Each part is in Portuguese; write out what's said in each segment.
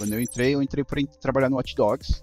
Quando eu entrei, eu entrei para trabalhar no Watch Dogs.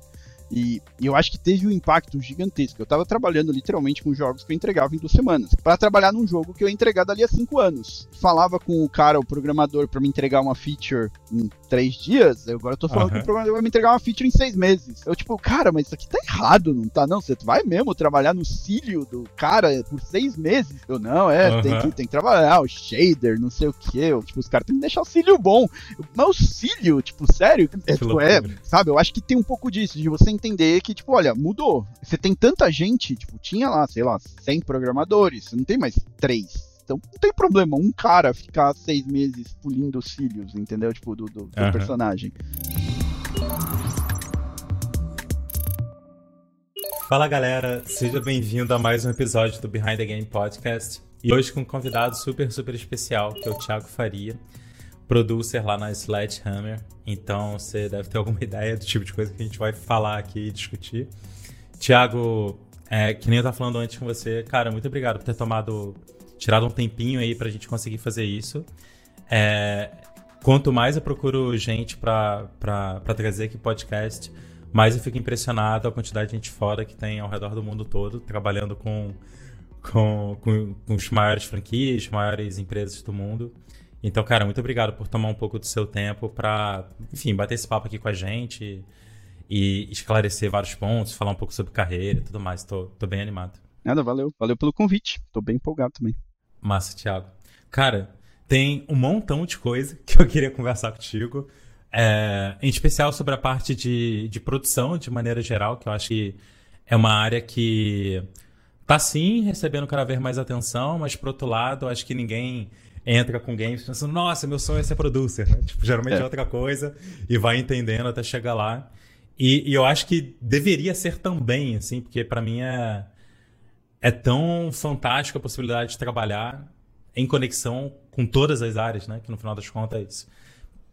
E, e, eu acho que teve um impacto gigantesco. Eu estava trabalhando literalmente com jogos que eu entregava em duas semanas. Para trabalhar num jogo que eu ia entregar dali a cinco anos. Falava com o cara, o programador, para me entregar uma feature em três dias. Eu agora eu tô falando uhum. que o programador vai me entregar uma feature em seis meses. Eu, tipo, cara, mas isso aqui tá errado, não tá? Não, você vai mesmo trabalhar no cílio do cara por seis meses? Eu, não, é, uhum. tem, que, tem que trabalhar, o shader, não sei o que. Tipo, os caras têm que deixar o cílio bom. Mas o cílio, tipo, sério? É, tipo, é, sabe? Eu acho que tem um pouco disso, de você entender que, tipo, olha, mudou. Você tem tanta gente, tipo, tinha lá, sei lá, 100 programadores, você não tem mais três. Então não tem problema um cara ficar seis meses pulindo os cílios, entendeu? Tipo, do, do, do uhum. personagem. Fala galera, seja bem-vindo a mais um episódio do Behind the Game Podcast. E hoje com um convidado super, super especial, que é o Thiago Faria producer lá na Sledgehammer, então você deve ter alguma ideia do tipo de coisa que a gente vai falar aqui e discutir. Tiago, é, que nem eu tava falando antes com você, cara, muito obrigado por ter tomado, tirado um tempinho aí pra gente conseguir fazer isso. É, quanto mais eu procuro gente pra trazer aqui podcast, mais eu fico impressionado com a quantidade de gente fora que tem ao redor do mundo todo, trabalhando com, com, com, com os maiores franquias, maiores empresas do mundo. Então, cara, muito obrigado por tomar um pouco do seu tempo para, enfim, bater esse papo aqui com a gente e esclarecer vários pontos, falar um pouco sobre carreira e tudo mais. Tô, tô bem animado. Nada, valeu. Valeu pelo convite. Tô bem empolgado também. Massa, Thiago. Cara, tem um montão de coisa que eu queria conversar contigo. É, em especial sobre a parte de, de produção, de maneira geral, que eu acho que é uma área que tá sim recebendo cada vez mais atenção, mas por outro lado, acho que ninguém entra com games pensando, nossa, meu sonho é ser producer. Né? Tipo, geralmente é. é. outra coisa e vai entendendo até chegar lá. E, e, eu acho que deveria ser também, assim, porque para mim é, é tão fantástico a possibilidade de trabalhar em conexão com todas as áreas, né? Que no final das contas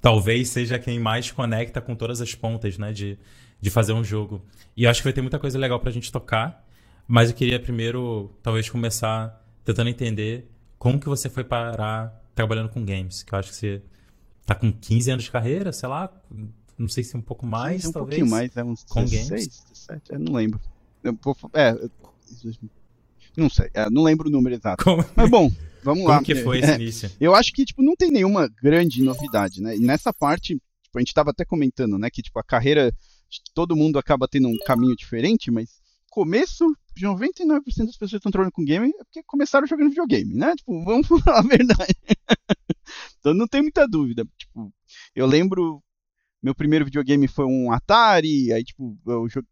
talvez seja quem mais conecta com todas as pontas, né? De, de fazer um jogo. E eu acho que vai ter muita coisa legal pra gente tocar. Mas eu queria primeiro, talvez, começar tentando entender como que você foi parar trabalhando com games? Que eu acho que você tá com 15 anos de carreira, sei lá, não sei se um pouco mais, Sim, um talvez. pouquinho mais, é uns com 16, games. 17, eu não lembro. Eu é, não sei, é, não lembro o número exato. Como? Mas bom, vamos Como lá. Como que foi esse é, início? Eu acho que, tipo, não tem nenhuma grande novidade, né? E nessa parte, tipo, a gente tava até comentando, né, que, tipo, a carreira, todo mundo acaba tendo um caminho diferente, mas começo 99% das pessoas que estão trabalhando com game é porque começaram jogando videogame, né? Tipo, vamos falar a verdade. então não tem muita dúvida. Tipo, eu lembro, meu primeiro videogame foi um Atari, aí tipo, eu joguei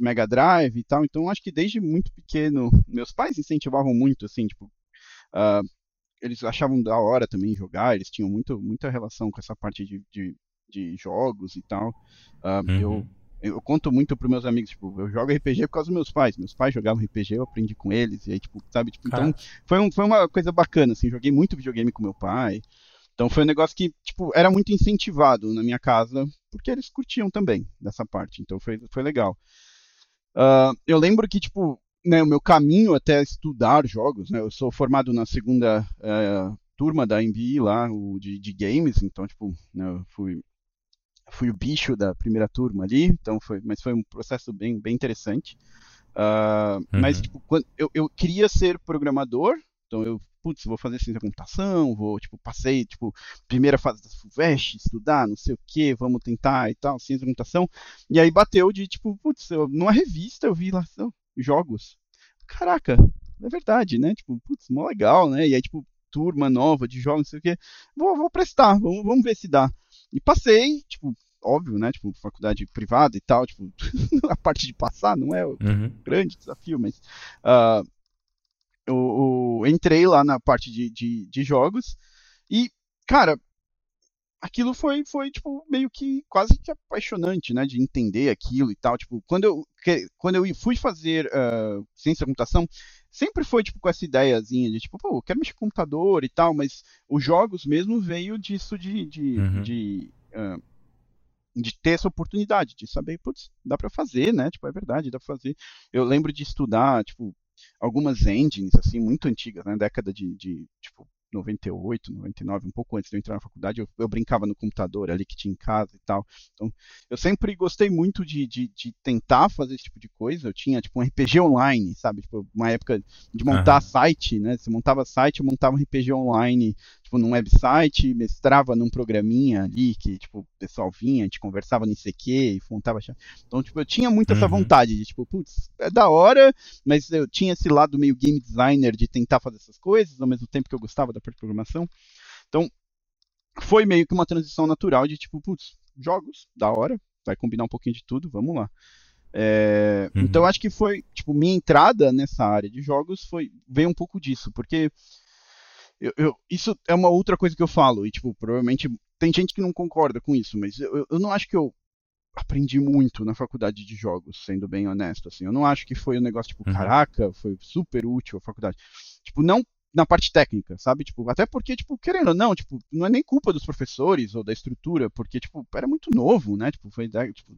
Mega Drive e tal, então acho que desde muito pequeno, meus pais incentivavam muito, assim, tipo, uh, eles achavam da hora também jogar, eles tinham muito, muita relação com essa parte de, de, de jogos e tal. Uh, uhum. Eu eu conto muito pros meus amigos, tipo, eu jogo RPG por causa dos meus pais. Meus pais jogavam RPG, eu aprendi com eles, e aí, tipo, sabe, tipo, então foi, um, foi uma coisa bacana, assim, joguei muito videogame com meu pai. Então foi um negócio que, tipo, era muito incentivado na minha casa, porque eles curtiam também dessa parte, então foi, foi legal. Uh, eu lembro que, tipo, né, o meu caminho até estudar jogos, né, eu sou formado na segunda uh, turma da MBI lá, o de, de games, então, tipo, né, eu fui fui o bicho da primeira turma ali, então foi, mas foi um processo bem, bem interessante. Uh, uhum. Mas tipo, quando, eu, eu queria ser programador, então eu putz, vou fazer ciência da computação, vou, tipo, passei, tipo, primeira fase da FUVEST, estudar, não sei o que, vamos tentar e tal, ciência da computação, e aí bateu de, tipo, putz, eu, numa revista eu vi lá, oh, jogos, caraca, é verdade, né, tipo, putz, mó legal, né, e aí, tipo, turma nova de jogos, não sei o que, vou, vou prestar, vamos, vamos ver se dá. E passei, tipo, óbvio, né? Tipo, faculdade privada e tal, tipo, a parte de passar não é o uhum. grande desafio, mas uh, eu, eu, entrei lá na parte de, de, de, jogos e, cara, aquilo foi, foi, tipo, meio que quase que apaixonante, né? De entender aquilo e tal. Tipo, quando eu, quando eu fui fazer uh, ciência da computação, sempre foi, tipo, com essa ideiazinha de, tipo, pô, eu quero mexer com computador e tal, mas os jogos mesmo veio disso de, de, uhum. de, uh, de, ter essa oportunidade, de saber, putz, dá para fazer, né, tipo, é verdade, dá pra fazer. Eu lembro de estudar, tipo, algumas engines, assim, muito antigas, né, década de, de tipo, 98, 99, um pouco antes de eu entrar na faculdade, eu, eu, brincava no computador ali que tinha em casa e tal. Então, eu sempre gostei muito de, de, de, tentar fazer esse tipo de coisa. Eu tinha, tipo, um RPG online, sabe? Tipo, uma época de montar uhum. site, né? Você montava site, eu montava um RPG online, tipo, num website, mestrava num programinha ali que, tipo, o pessoal vinha, a gente conversava no ICQ e montava... Então, tipo, eu tinha muito essa uhum. vontade de, tipo, putz, é da hora, mas eu tinha esse lado meio game designer de tentar fazer essas coisas, ao mesmo tempo que eu gostava da parte de programação. Então, foi meio que uma transição natural de tipo, putz, jogos, da hora, vai combinar um pouquinho de tudo, vamos lá. É, uhum. Então, acho que foi, tipo, minha entrada nessa área de jogos foi veio um pouco disso, porque eu, eu, isso é uma outra coisa que eu falo, e, tipo, provavelmente tem gente que não concorda com isso, mas eu, eu não acho que eu aprendi muito na faculdade de jogos, sendo bem honesto, assim. Eu não acho que foi um negócio tipo, uhum. caraca, foi super útil a faculdade. Tipo, não na parte técnica, sabe? Tipo, até porque, tipo, querendo ou não, tipo, não é nem culpa dos professores ou da estrutura, porque, tipo, era muito novo, né? Tipo, foi, tipo,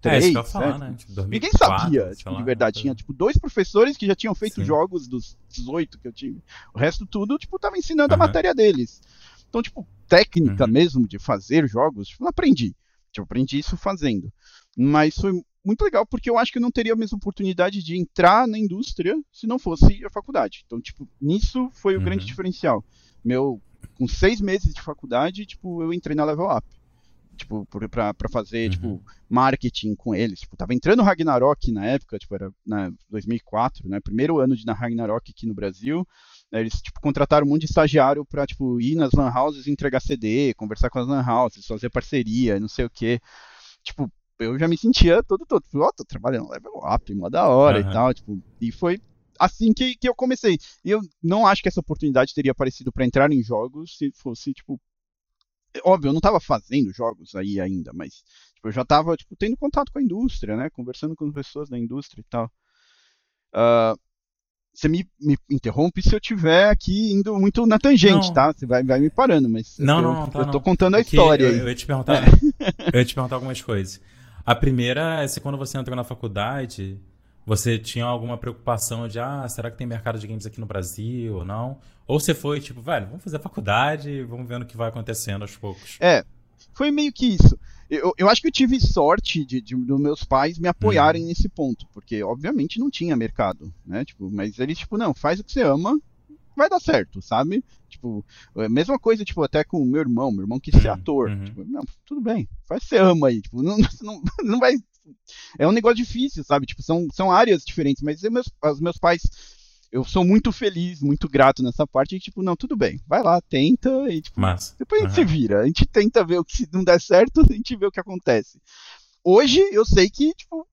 2003, é, isso que eu falar, né? Tipo, 2004, Ninguém sabia, tipo, de verdade. Tinha, tipo, dois professores que já tinham feito Sim. jogos dos 18 que eu tive. O resto tudo, tipo, tava ensinando uhum. a matéria deles. Então, tipo, técnica uhum. mesmo de fazer jogos, tipo, não aprendi. Tipo, aprendi isso fazendo. Mas foi muito legal porque eu acho que eu não teria a mesma oportunidade de entrar na indústria se não fosse a faculdade. Então, tipo, nisso foi o uhum. grande diferencial. Meu, com seis meses de faculdade, tipo, eu entrei na Level Up. Tipo, pra, pra fazer, uhum. tipo, marketing com eles. Tipo, tava entrando Ragnarok na época, tipo, era na 2004, né? Primeiro ano de na Ragnarok aqui no Brasil. Eles, tipo, contrataram um monte de estagiário pra, tipo, ir nas lan houses entregar CD, conversar com as lan houses, fazer parceria, não sei o quê. Tipo, eu já me sentia todo todo. Ó, oh, tô trabalhando level up, mó da hora uhum. e tal, tipo, e foi assim que, que eu comecei. E eu não acho que essa oportunidade teria aparecido para entrar em jogos se fosse, tipo, óbvio, eu não tava fazendo jogos aí ainda, mas tipo, eu já tava, tipo, tendo contato com a indústria, né, conversando com pessoas da indústria e tal. Uh, você me, me interrompe se eu tiver aqui indo muito na tangente, não. tá? Você vai, vai me parando, mas não, eu, não, não, tá, eu tô não. contando a história eu, aí. Eu ia te perguntar, é. eu ia te perguntar algumas coisas. A primeira é se quando você entrou na faculdade, você tinha alguma preocupação de, ah, será que tem mercado de games aqui no Brasil ou não? Ou você foi tipo, velho, vamos fazer a faculdade e vamos vendo o que vai acontecendo aos poucos? É, foi meio que isso. Eu, eu acho que eu tive sorte de, de, de meus pais me apoiarem uhum. nesse ponto, porque obviamente não tinha mercado, né? Tipo, mas eles, tipo, não, faz o que você ama, vai dar certo, sabe? Tipo, é mesma coisa, tipo, até com o meu irmão, meu irmão quis ser uhum. ator. Uhum. Tipo, não, tudo bem, faz o que você ama aí, tipo, não, não, não vai. É um negócio difícil, sabe? Tipo, são, são áreas diferentes, mas meus, os meus pais eu sou muito feliz, muito grato nessa parte. E, tipo, não, tudo bem, vai lá, tenta e, tipo, Mas, depois a gente uhum. se vira. A gente tenta ver o que se não der certo, a gente vê o que acontece. Hoje eu sei que, tipo,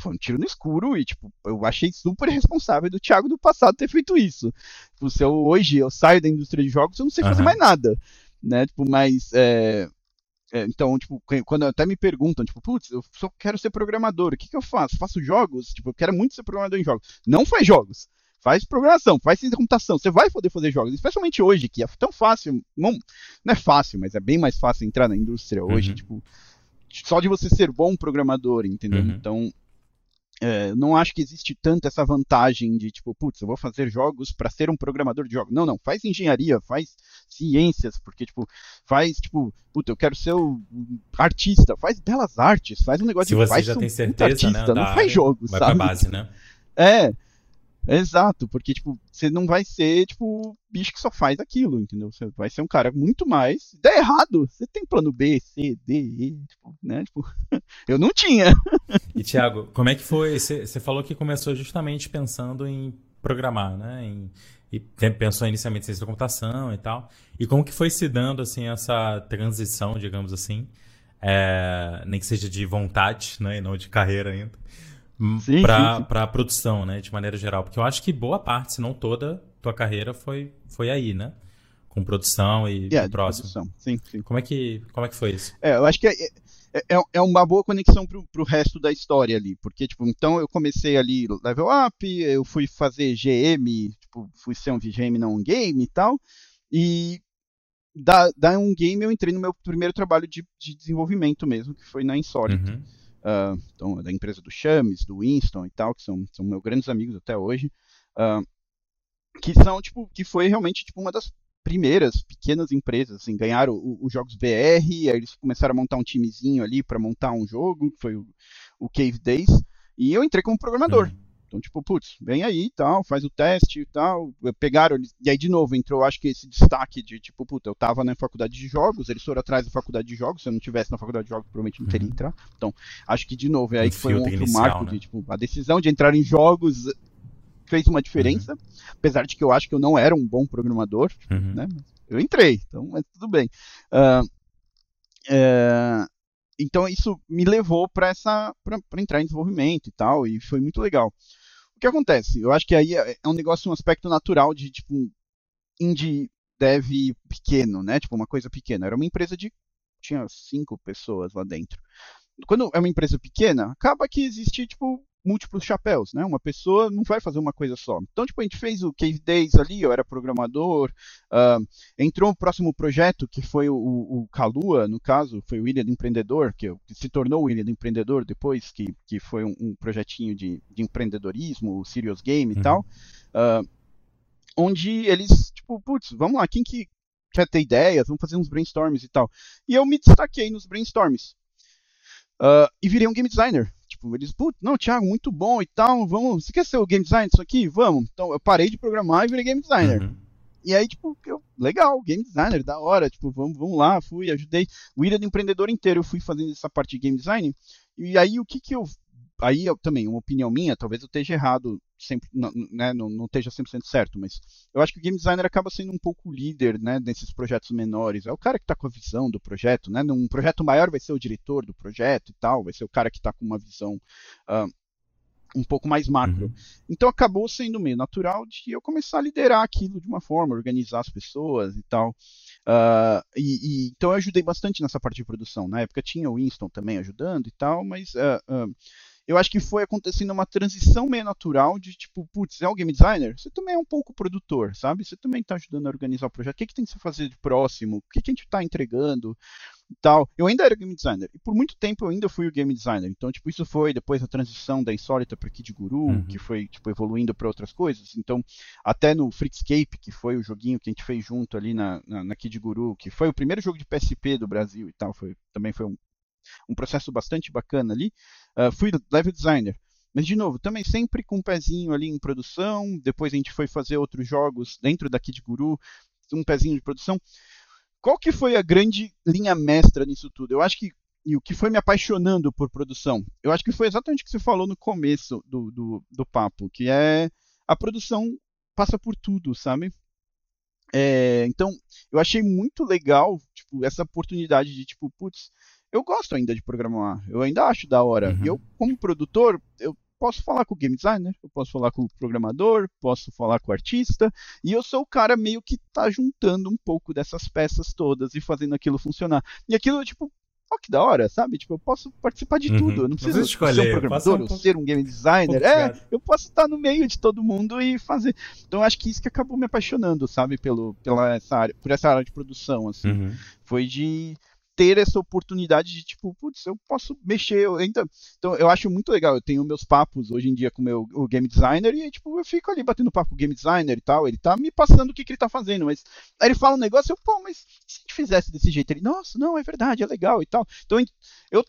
foi um tiro no escuro e, tipo, eu achei super responsável do Thiago do passado ter feito isso. Tipo, se eu, hoje eu saio da indústria de jogos, eu não sei fazer uhum. mais nada, né? Tipo, mas, é, é, então, tipo, quando até me perguntam, tipo, putz, eu só quero ser programador, o que que eu faço? Faço jogos? Tipo, eu quero muito ser programador em jogos. Não faz jogos faz programação, faz ciência da computação, você vai poder fazer jogos, especialmente hoje, que é tão fácil, não, não é fácil, mas é bem mais fácil entrar na indústria hoje, uhum. tipo, só de você ser bom programador, entendeu? Uhum. Então, é, não acho que existe tanto essa vantagem de, tipo, putz, eu vou fazer jogos para ser um programador de jogos. Não, não, faz engenharia, faz ciências, porque, tipo, faz, tipo, puta, eu quero ser o artista, faz belas artes, faz um negócio Se de você faz já tem certeza, né, artista, né, não faz jogos, vai sabe? Pra base, né? É, Exato, porque, tipo, você não vai ser, tipo, bicho que só faz aquilo, entendeu? Você vai ser um cara muito mais. Der errado, você tem plano B, C, D, E, tipo, né? Tipo, eu não tinha. E, Thiago, como é que foi? Você falou que começou justamente pensando em programar, né? Em, e pensou inicialmente em ciência da computação e tal. E como que foi se dando, assim, essa transição, digamos assim, é, nem que seja de vontade, né? E não de carreira ainda para a produção, né, de maneira geral, porque eu acho que boa parte, se não toda, tua carreira foi foi aí, né, com produção e, yeah, e próximo. Produção. Sim, sim. Como é que como é que foi isso? É, eu acho que é, é, é, é uma boa conexão pro, pro resto da história ali, porque tipo, então eu comecei ali level up, eu fui fazer GM, tipo, fui ser um GM não um game e tal, e da, da um game eu entrei no meu primeiro trabalho de, de desenvolvimento mesmo, que foi na Insolid. Uhum uh, então, da empresa do Chames, do Winston e tal, que são, são meus grandes amigos até hoje, uh, que são, tipo, que foi realmente, tipo, uma das primeiras pequenas empresas, assim, ganharam os jogos BR, aí eles começaram a montar um timezinho ali para montar um jogo, que foi o, o, Cave Days, e eu entrei como programador. Uhum. Então, tipo, putz, vem aí e tal, faz o teste e tal. Pegaram, e aí de novo entrou, acho que esse destaque de, tipo, puta, eu tava na faculdade de jogos, eles foram atrás da faculdade de jogos, se eu não tivesse na faculdade de jogos, provavelmente não teria uhum. entrado. Então, acho que de novo, é aí que foi um outro inicial, marco né? de, tipo, a decisão de entrar em jogos fez uma diferença, uhum. apesar de que eu acho que eu não era um bom programador, uhum. né? Eu entrei, então, mas tudo bem. Uh, uh, então isso me levou para essa para entrar em desenvolvimento e tal, e foi muito legal. O que acontece? Eu acho que aí é, é um negócio, um aspecto natural de tipo indie dev pequeno, né? Tipo uma coisa pequena. Era uma empresa de tinha cinco pessoas lá dentro. Quando é uma empresa pequena, acaba que existe tipo múltiplos chapéus, né? Uma pessoa não vai fazer uma coisa só. Então, tipo, a gente fez o Cave Days ali, eu era programador, uh, entrou o próximo projeto, que foi o, o Calua, no caso, foi o Ilha do Empreendedor, que, que, se tornou o Ilha do Empreendedor depois, que, que foi um, um projetinho de, de, empreendedorismo, o Serious Game e uhum. tal, uh, onde eles, tipo, putz, vamos lá, quem que quer ter ideias, vamos fazer uns brainstorms e tal. E eu me destaquei nos brainstorms. Uh, e virei um game designer. Tipo, eles, putz, não, Thiago, muito bom e tal, vamos, você quer ser o game designer disso aqui? Vamos. Então eu parei de programar e virei game designer. Uhum. E aí, tipo, eu, legal, game designer, da hora, tipo, vamos, vamos lá, fui, ajudei. O Ilha do Empreendedor inteiro eu fui fazendo essa parte de game design. E aí, o que que eu aí eu, também, uma opinião minha, talvez eu esteja errado, sempre, não, né, não, não esteja 100% certo, mas eu acho que o game designer acaba sendo um pouco líder né, desses projetos menores. É o cara que está com a visão do projeto. Né? Num projeto maior vai ser o diretor do projeto e tal, vai ser o cara que está com uma visão uh, um pouco mais macro. Uhum. Então acabou sendo meio natural de eu começar a liderar aquilo de uma forma, organizar as pessoas e tal. Uh, e, e, então eu ajudei bastante nessa parte de produção. Na época tinha o Winston também ajudando e tal, mas uh, uh, eu acho que foi acontecendo uma transição meio natural de tipo, putz, é um game designer? Você também é um pouco produtor, sabe? Você também está ajudando a organizar o projeto. O que, que tem que se fazer de próximo? O que, que a gente está entregando? tal. Eu ainda era game designer. E por muito tempo eu ainda fui o game designer. Então, tipo, isso foi depois da transição da Insólita para Kid Guru, uhum. que foi, tipo, evoluindo para outras coisas. Então, até no Freakscape, que foi o joguinho que a gente fez junto ali na, na, na Kid Guru, que foi o primeiro jogo de PSP do Brasil e tal, foi, também foi um, um processo bastante bacana ali. Uh, fui level designer. Mas, de novo, também sempre com um pezinho ali em produção. Depois a gente foi fazer outros jogos dentro da Kid Guru, um pezinho de produção. Qual que foi a grande linha mestra nisso tudo? Eu acho que e o que foi me apaixonando por produção? Eu acho que foi exatamente o que você falou no começo do, do, do papo, que é a produção passa por tudo, sabe? É, então, eu achei muito legal tipo, essa oportunidade de, tipo, putz, eu gosto ainda de programar, eu ainda acho da hora. Uhum. E eu, como produtor, eu posso falar com o game designer, eu posso falar com o programador, posso falar com o artista, e eu sou o cara meio que tá juntando um pouco dessas peças todas e fazendo aquilo funcionar. E aquilo, tipo, ó, que da hora, sabe? Tipo, eu posso participar de uhum. tudo. Eu não preciso escolher, ser um programador um ou ser um game designer. Um é, eu posso estar no meio de todo mundo e fazer. Então, eu acho que isso que acabou me apaixonando, sabe? Pelo, pela essa área, por essa área de produção, assim. Uhum. Foi de ter essa oportunidade de tipo, putz, eu posso mexer. Eu ainda... Então eu acho muito legal. Eu tenho meus papos hoje em dia com meu o game designer e tipo, eu fico ali batendo papo com o game designer e tal. Ele tá me passando o que, que ele tá fazendo, mas aí ele fala um negócio, eu, pô, mas se a gente fizesse desse jeito? Ele, nossa, não, é verdade, é legal e tal. Então eu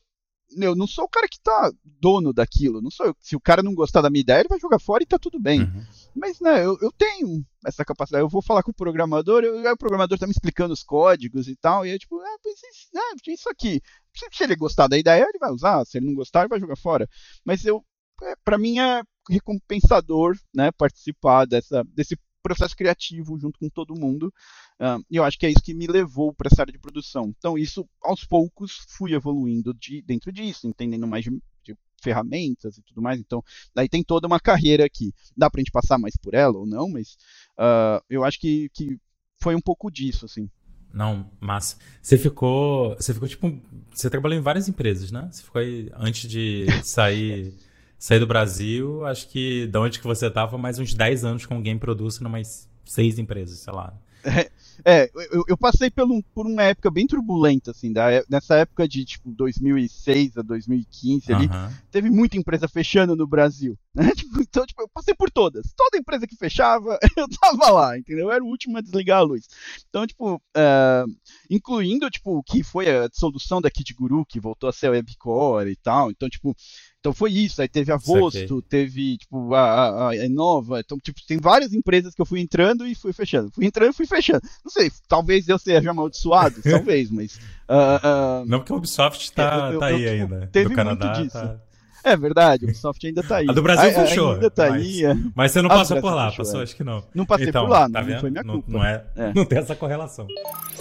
eu não sou o cara que tá dono daquilo. Não sou eu. Se o cara não gostar da minha ideia, ele vai jogar fora e tá tudo bem. Uhum. Mas, né, eu, eu, tenho essa capacidade. Eu vou falar com o programador, eu, o programador tá me explicando os códigos e tal, e é tipo, ah, isso, é, isso aqui. Se, se, ele gostar da ideia, ele vai usar. Se ele não gostar, ele vai jogar fora. Mas eu, é, para mim é recompensador, né, participar dessa, desse processo criativo junto com todo mundo. Uh, e eu acho que é isso que me levou para essa área de produção. Então, isso, aos poucos, fui evoluindo de, dentro disso, entendendo mais de, de ferramentas e tudo mais. Então, daí tem toda uma carreira aqui. Dá para a gente passar mais por ela ou não, mas uh, eu acho que, que foi um pouco disso, assim. Não, mas você ficou, você ficou tipo, você trabalhou em várias empresas, né? Você ficou aí antes de sair sair do Brasil, acho que de onde que você estava, mais uns 10 anos com Game Producer, umas seis empresas, sei lá. É, É, eu, eu passei por, um, por uma época bem turbulenta, assim, da, nessa época de, tipo, 2006 a 2015 ali, uhum. teve muita empresa fechando no Brasil, né? Tipo, então, tipo, eu passei por todas. Toda empresa que fechava, eu tava lá, entendeu? Eu era o último a desligar a luz. Então, tipo, uh, incluindo, tipo, o que foi a dissolução da Kid Guru, que voltou a ser a Webcore e tal. Então, tipo, então foi isso, aí teve a Vosto, teve tipo a, a, Inova, então tipo, tem várias empresas que eu fui entrando e fui fechando. Fui entrando e fui fechando. Não sei, talvez eu seja amaldiçoado, talvez, mas... Uh, uh, Não porque a Ubisoft tá, eu, eu, tá aí eu, ainda. Teve Do Canadá, muito disso. Tá... É verdade, o Ubisoft ainda tá aí. A do Brasil a, fechou. Ainda tá mas, aí. É. Mas você não ah, passou por lá, fechou, passou? É. Acho que não. Não passei então, por lá, tá não, foi minha não, culpa. Não, é, é, não tem essa correlação.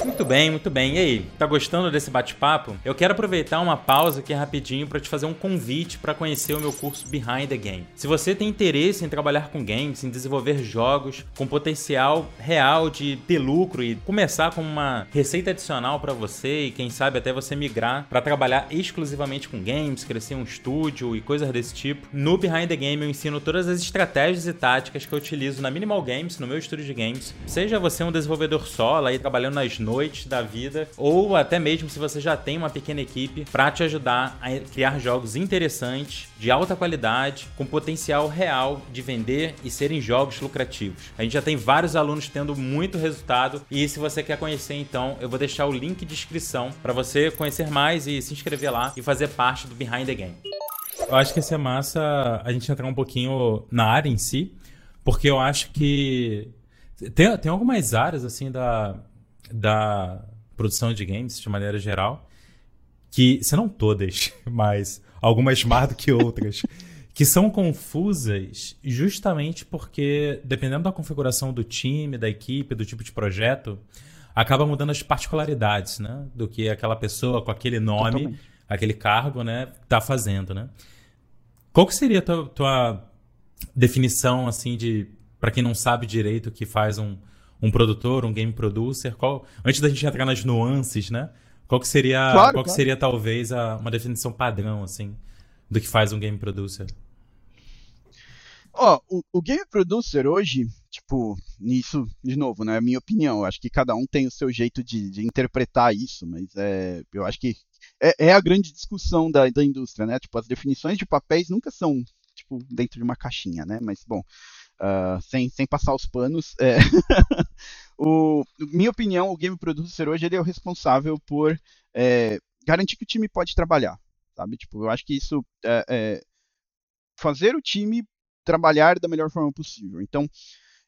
Muito bem, muito bem. E aí, tá gostando desse bate-papo? Eu quero aproveitar uma pausa aqui rapidinho para te fazer um convite para conhecer o meu curso Behind the Game. Se você tem interesse em trabalhar com games, em desenvolver jogos com potencial real de ter lucro e começar com uma receita adicional para você e quem sabe até você migrar para trabalhar exclusivamente com games, crescer um estúdio e coisas desse tipo. No Behind the Game eu ensino todas as estratégias e táticas que eu utilizo na Minimal Games, no meu estúdio de games. Seja você um desenvolvedor solo aí trabalhando nas noites da vida, ou até mesmo se você já tem uma pequena equipe para te ajudar a criar jogos interessantes, de alta qualidade, com potencial real de vender e serem jogos lucrativos. A gente já tem vários alunos tendo muito resultado e se você quer conhecer então, eu vou deixar o link de inscrição para você conhecer mais e se inscrever lá e fazer parte do Behind the Game. Eu acho que ia ser massa a gente entrar um pouquinho na área em si, porque eu acho que tem, tem algumas áreas assim da, da produção de games, de maneira geral, que, se não todas, mas algumas mais do que outras, que são confusas justamente porque, dependendo da configuração do time, da equipe, do tipo de projeto, acaba mudando as particularidades, né? Do que aquela pessoa com aquele nome, Totalmente. aquele cargo, né, tá fazendo, né? Qual que seria a tua, tua definição, assim, de para quem não sabe direito o que faz um, um produtor, um game producer? Qual, antes da gente entrar nas nuances, né? Qual que seria, claro, qual claro. que seria talvez a, uma definição padrão, assim, do que faz um game producer? Ó, oh, o, o, game producer hoje, tipo, nisso, de novo, né? É minha opinião. Eu acho que cada um tem o seu jeito de, de interpretar isso, mas é, eu acho que é, é a grande discussão da, da indústria, né? Tipo, as definições de papéis nunca são tipo dentro de uma caixinha, né? Mas bom, uh, sem, sem passar os panos, é... o, minha opinião, o game producer hoje ele é o responsável por é, garantir que o time pode trabalhar, sabe? Tipo, eu acho que isso é, é fazer o time trabalhar da melhor forma possível. Então,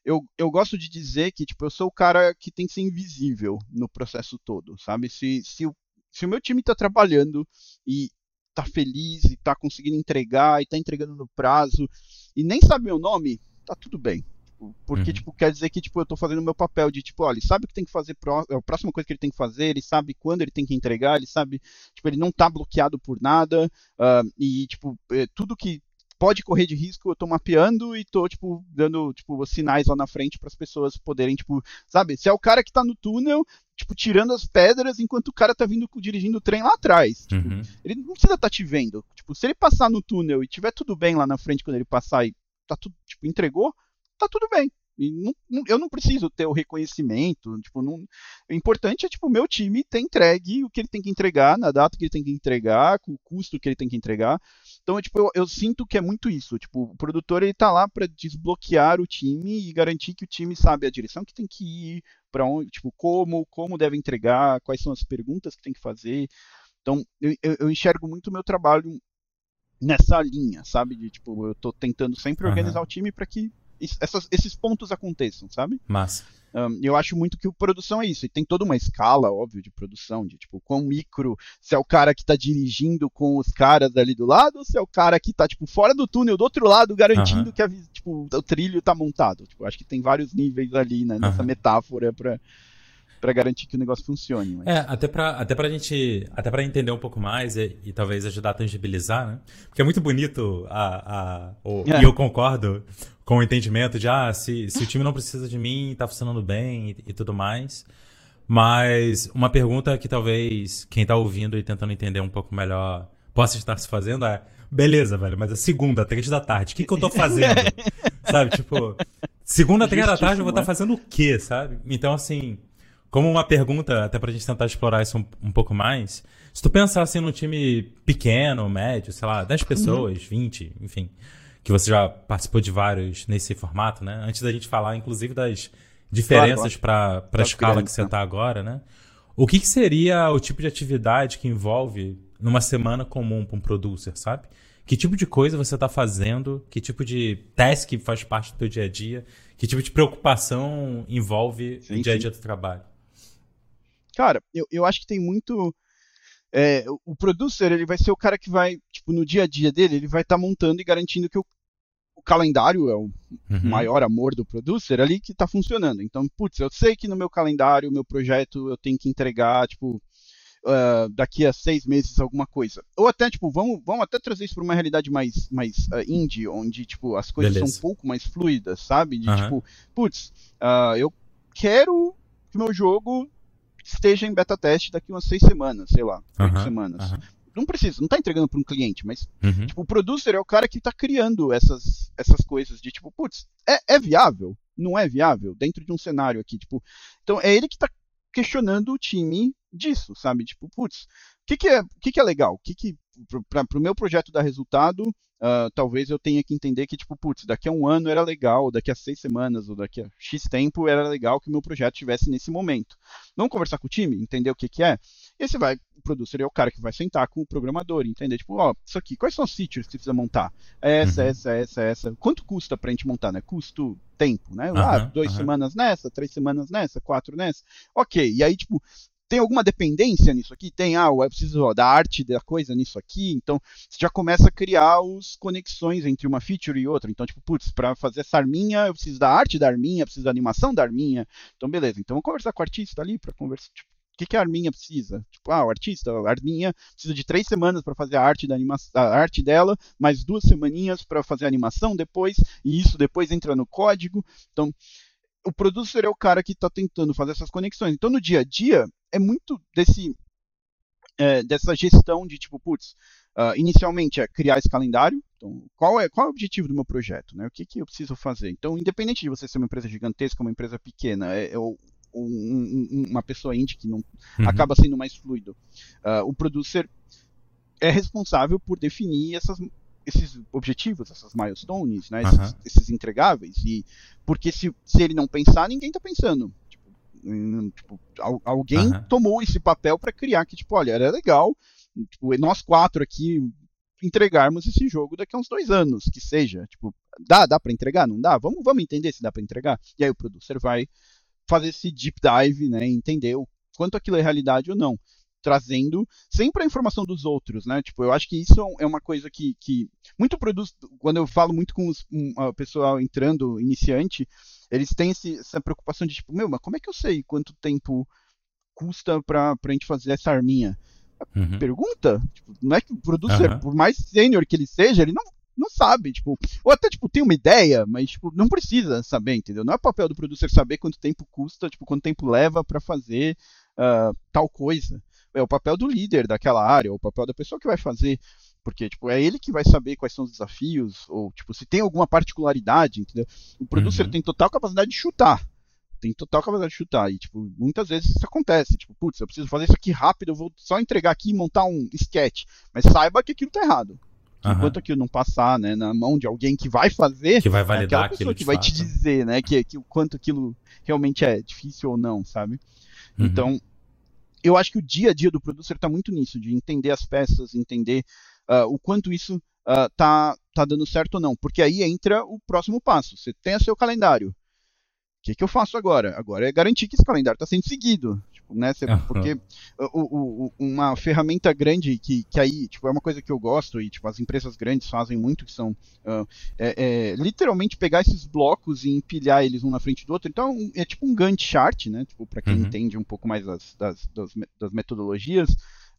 eu, eu gosto de dizer que tipo, eu sou o cara que tem que ser invisível no processo todo, sabe? Se, se o se o meu time está trabalhando e está feliz e está conseguindo entregar e está entregando no prazo e nem sabe meu nome, tá tudo bem. Tipo, porque, uhum. tipo, quer dizer que, tipo, eu estou fazendo o meu papel de, tipo, olha, ele sabe o que tem que fazer, é a próxima coisa que ele tem que fazer, ele sabe quando ele tem que entregar, ele sabe, tipo, ele não está bloqueado por nada, uh, e, tipo, é, tudo que pode correr de risco, eu tô mapeando e tô, tipo, dando, tipo, sinais lá na frente para as pessoas poderem, tipo, sabe, se é o cara que tá no túnel, tipo, tirando as pedras enquanto o cara tá vindo dirigindo o trem lá atrás. Tipo, uhum. Ele não precisa estar tá te vendo. Tipo, se ele passar no túnel e tiver tudo bem lá na frente quando ele passar e tá tudo, tipo, entregou, tá tudo bem. E não, não, eu não preciso ter o reconhecimento. Tipo, não, o importante é tipo, o meu time ter entregue o que ele tem que entregar, na data que ele tem que entregar, com o custo que ele tem que entregar. Então, tipo, eu, eu sinto que é muito isso. Tipo, o produtor ele tá lá para desbloquear o time e garantir que o time sabe a direção que tem que ir, para onde, tipo, como, como deve entregar, quais são as perguntas que tem que fazer. Então, eu, eu enxergo muito o meu trabalho nessa linha, sabe? De tipo, eu estou tentando sempre organizar uhum. o time para que essas, esses pontos aconteçam, sabe? Massa. Um, eu acho muito que o produção é isso. E tem toda uma escala, óbvio, de produção, de tipo, quão micro, se é o cara que tá dirigindo com os caras ali do lado, ou se é o cara que tá, tipo, fora do túnel, do outro lado, garantindo uhum. que a, tipo, o trilho tá montado. Tipo, acho que tem vários níveis ali, né, nessa uhum. metáfora pra, para garantir que o negócio funcione. Mas... É, até para até pra gente, até para entender um pouco mais e, e, talvez ajudar a tangibilizar, né? Porque é muito bonito a, a o, é. e eu concordo com o entendimento de, ah, se, se o time não precisa de mim, tá funcionando bem e, e tudo mais. Mas uma pergunta que talvez quem tá ouvindo e tentando entender um pouco melhor possa estar se fazendo é, beleza, velho, mas a segunda, três da tarde, o que, que eu tô fazendo? sabe, tipo, segunda, três da tarde eu vou estar tá fazendo o quê, sabe? Então, assim, como uma pergunta, até pra gente tentar explorar isso um, um pouco mais, se tu pensar assim num time pequeno, médio, sei lá, 10 pessoas, uhum. 20, enfim, que você já participou de vários nesse formato, né? Antes da gente falar, inclusive, das diferenças claro, para a escala que você está agora, né? O que, que, seria o tipo de atividade que envolve numa semana comum para um producer, sabe? Que tipo de coisa você está fazendo? Que tipo de task faz parte do teu dia a dia? Que tipo de preocupação envolve sim, o dia a dia do trabalho? Cara, eu, eu acho que tem muito. É, o producer ele vai ser o cara que vai, tipo, no dia a dia dele, ele vai estar tá montando e garantindo que o, o calendário é o uhum. maior amor do producer ali que está funcionando. Então, putz, eu sei que no meu calendário, meu projeto, eu tenho que entregar, tipo, uh, daqui a seis meses alguma coisa. Ou até, tipo, vamos, vamos até trazer isso para uma realidade mais, mais uh, indie, onde, tipo, as coisas Beleza. são um pouco mais fluidas, sabe? De, uhum. tipo, putz, uh, eu quero que meu jogo esteja em beta teste daqui umas seis semanas, sei lá, oito semanas. Não precisa, não está entregando para um cliente, mas uhum. tipo, o producer é o cara que está criando essas, essas coisas de tipo, putz, é, é viável? Não é viável? Dentro de um cenário aqui, tipo. Então é ele que está questionando o time disso, sabe? Tipo, putz, o que, que, é, que, que é legal? O que, que para o meu projeto dar resultado, uh, talvez eu tenha que entender que, tipo, putz, daqui a um ano era legal, daqui a seis semanas, ou daqui a X tempo era legal que o meu projeto tivesse nesse momento. Vamos conversar com o time, entender o que, que é, e você vai, o producer é o cara que vai sentar com o programador, entender, tipo, ó, isso aqui, quais são os features que você precisa montar? Essa, uhum. essa, essa, essa. Quanto custa pra gente montar, né? Custo, tempo, né? Uhum, ah, duas uhum. semanas nessa, três semanas nessa, quatro nessa. Ok, e aí, tipo, tem alguma dependência nisso aqui? Tem, ah, eu preciso ó, da arte da coisa nisso aqui, então você já começa a criar as conexões entre uma feature e outra. Então, tipo, putz, para fazer essa arminha, eu preciso da arte da arminha, preciso da animação da arminha. Então, beleza, então vamos conversar com o artista ali para conversar, tipo, o que, que a Arminha precisa? Tipo, ah, o artista, a Arminha precisa de três semanas para fazer a arte, da anima a arte dela, mais duas semaninhas para fazer a animação depois, e isso depois entra no código. Então, o producer é o cara que está tentando fazer essas conexões. Então, no dia a dia, é muito desse é, dessa gestão de tipo, putz, uh, inicialmente é criar esse calendário. Então, qual é, qual é o objetivo do meu projeto? Né? O que, que eu preciso fazer? Então, independente de você ser uma empresa gigantesca ou uma empresa pequena, é, é um, um, uma pessoa indie que não uhum. acaba sendo mais fluido. Uh, o producer é responsável por definir essas esses objetivos, essas milestones, né, esses, uhum. esses, entregáveis. E porque se, se ele não pensar, ninguém está pensando. Tipo, hum, tipo, alguém uhum. tomou esse papel para criar que tipo, olha, era legal. Tipo, nós quatro aqui entregarmos esse jogo daqui a uns dois anos, que seja. Tipo, dá, dá para entregar? Não dá? Vamos, vamos entender se dá para entregar. E aí o producer vai fazer esse deep dive, né, entender o quanto aquilo é realidade ou não trazendo sempre a informação dos outros, né? Tipo, eu acho que isso é uma coisa que, que muito produz. Quando eu falo muito com os, um, o pessoal entrando, iniciante, eles têm esse, essa preocupação de tipo, meu, mas como é que eu sei quanto tempo custa para a gente fazer essa arminha? Uhum. Pergunta? Tipo, não é que o producer, uhum. por mais sênior que ele seja, ele não não sabe, tipo, ou até, tipo, tem uma ideia, mas, tipo, não precisa saber, entendeu? Não é papel do producer saber quanto tempo custa, tipo, quanto tempo leva para fazer uh, tal coisa é o papel do líder daquela área, o papel da pessoa que vai fazer, porque tipo, é ele que vai saber quais são os desafios, ou tipo, se tem alguma particularidade, entendeu? O producer uhum. tem total capacidade de chutar. Tem total capacidade de chutar. E, tipo, muitas vezes isso acontece. Tipo, putz, eu preciso fazer isso aqui rápido, eu vou só entregar aqui e montar um sketch. Mas saiba que aquilo tá errado. Uhum. Enquanto aquilo não passar, né, na mão de alguém que vai fazer, que vai validar é aquela pessoa que vai te dizer, né, que, que o quanto aquilo realmente é difícil ou não, sabe? Uhum. Então, eu acho que o dia a dia do producer está muito nisso, de entender as peças, entender uh, o quanto isso uh, tá, dando certo ou não. Porque aí entra o próximo passo. Você tem o seu calendário. O que, que eu faço agora? Agora é garantir que esse calendário está sendo seguido tipo, né? Porque o, o, uma ferramenta grande que, que aí, tipo, é uma coisa que eu gosto e, tipo, as empresas grandes fazem muito, que são uh, é, é, literalmente pegar esses blocos e empilhar eles um na frente do outro. Então, é tipo um Gantt chart, né? Tipo, para quem uhum. entende um pouco mais das, das, das, das metodologias.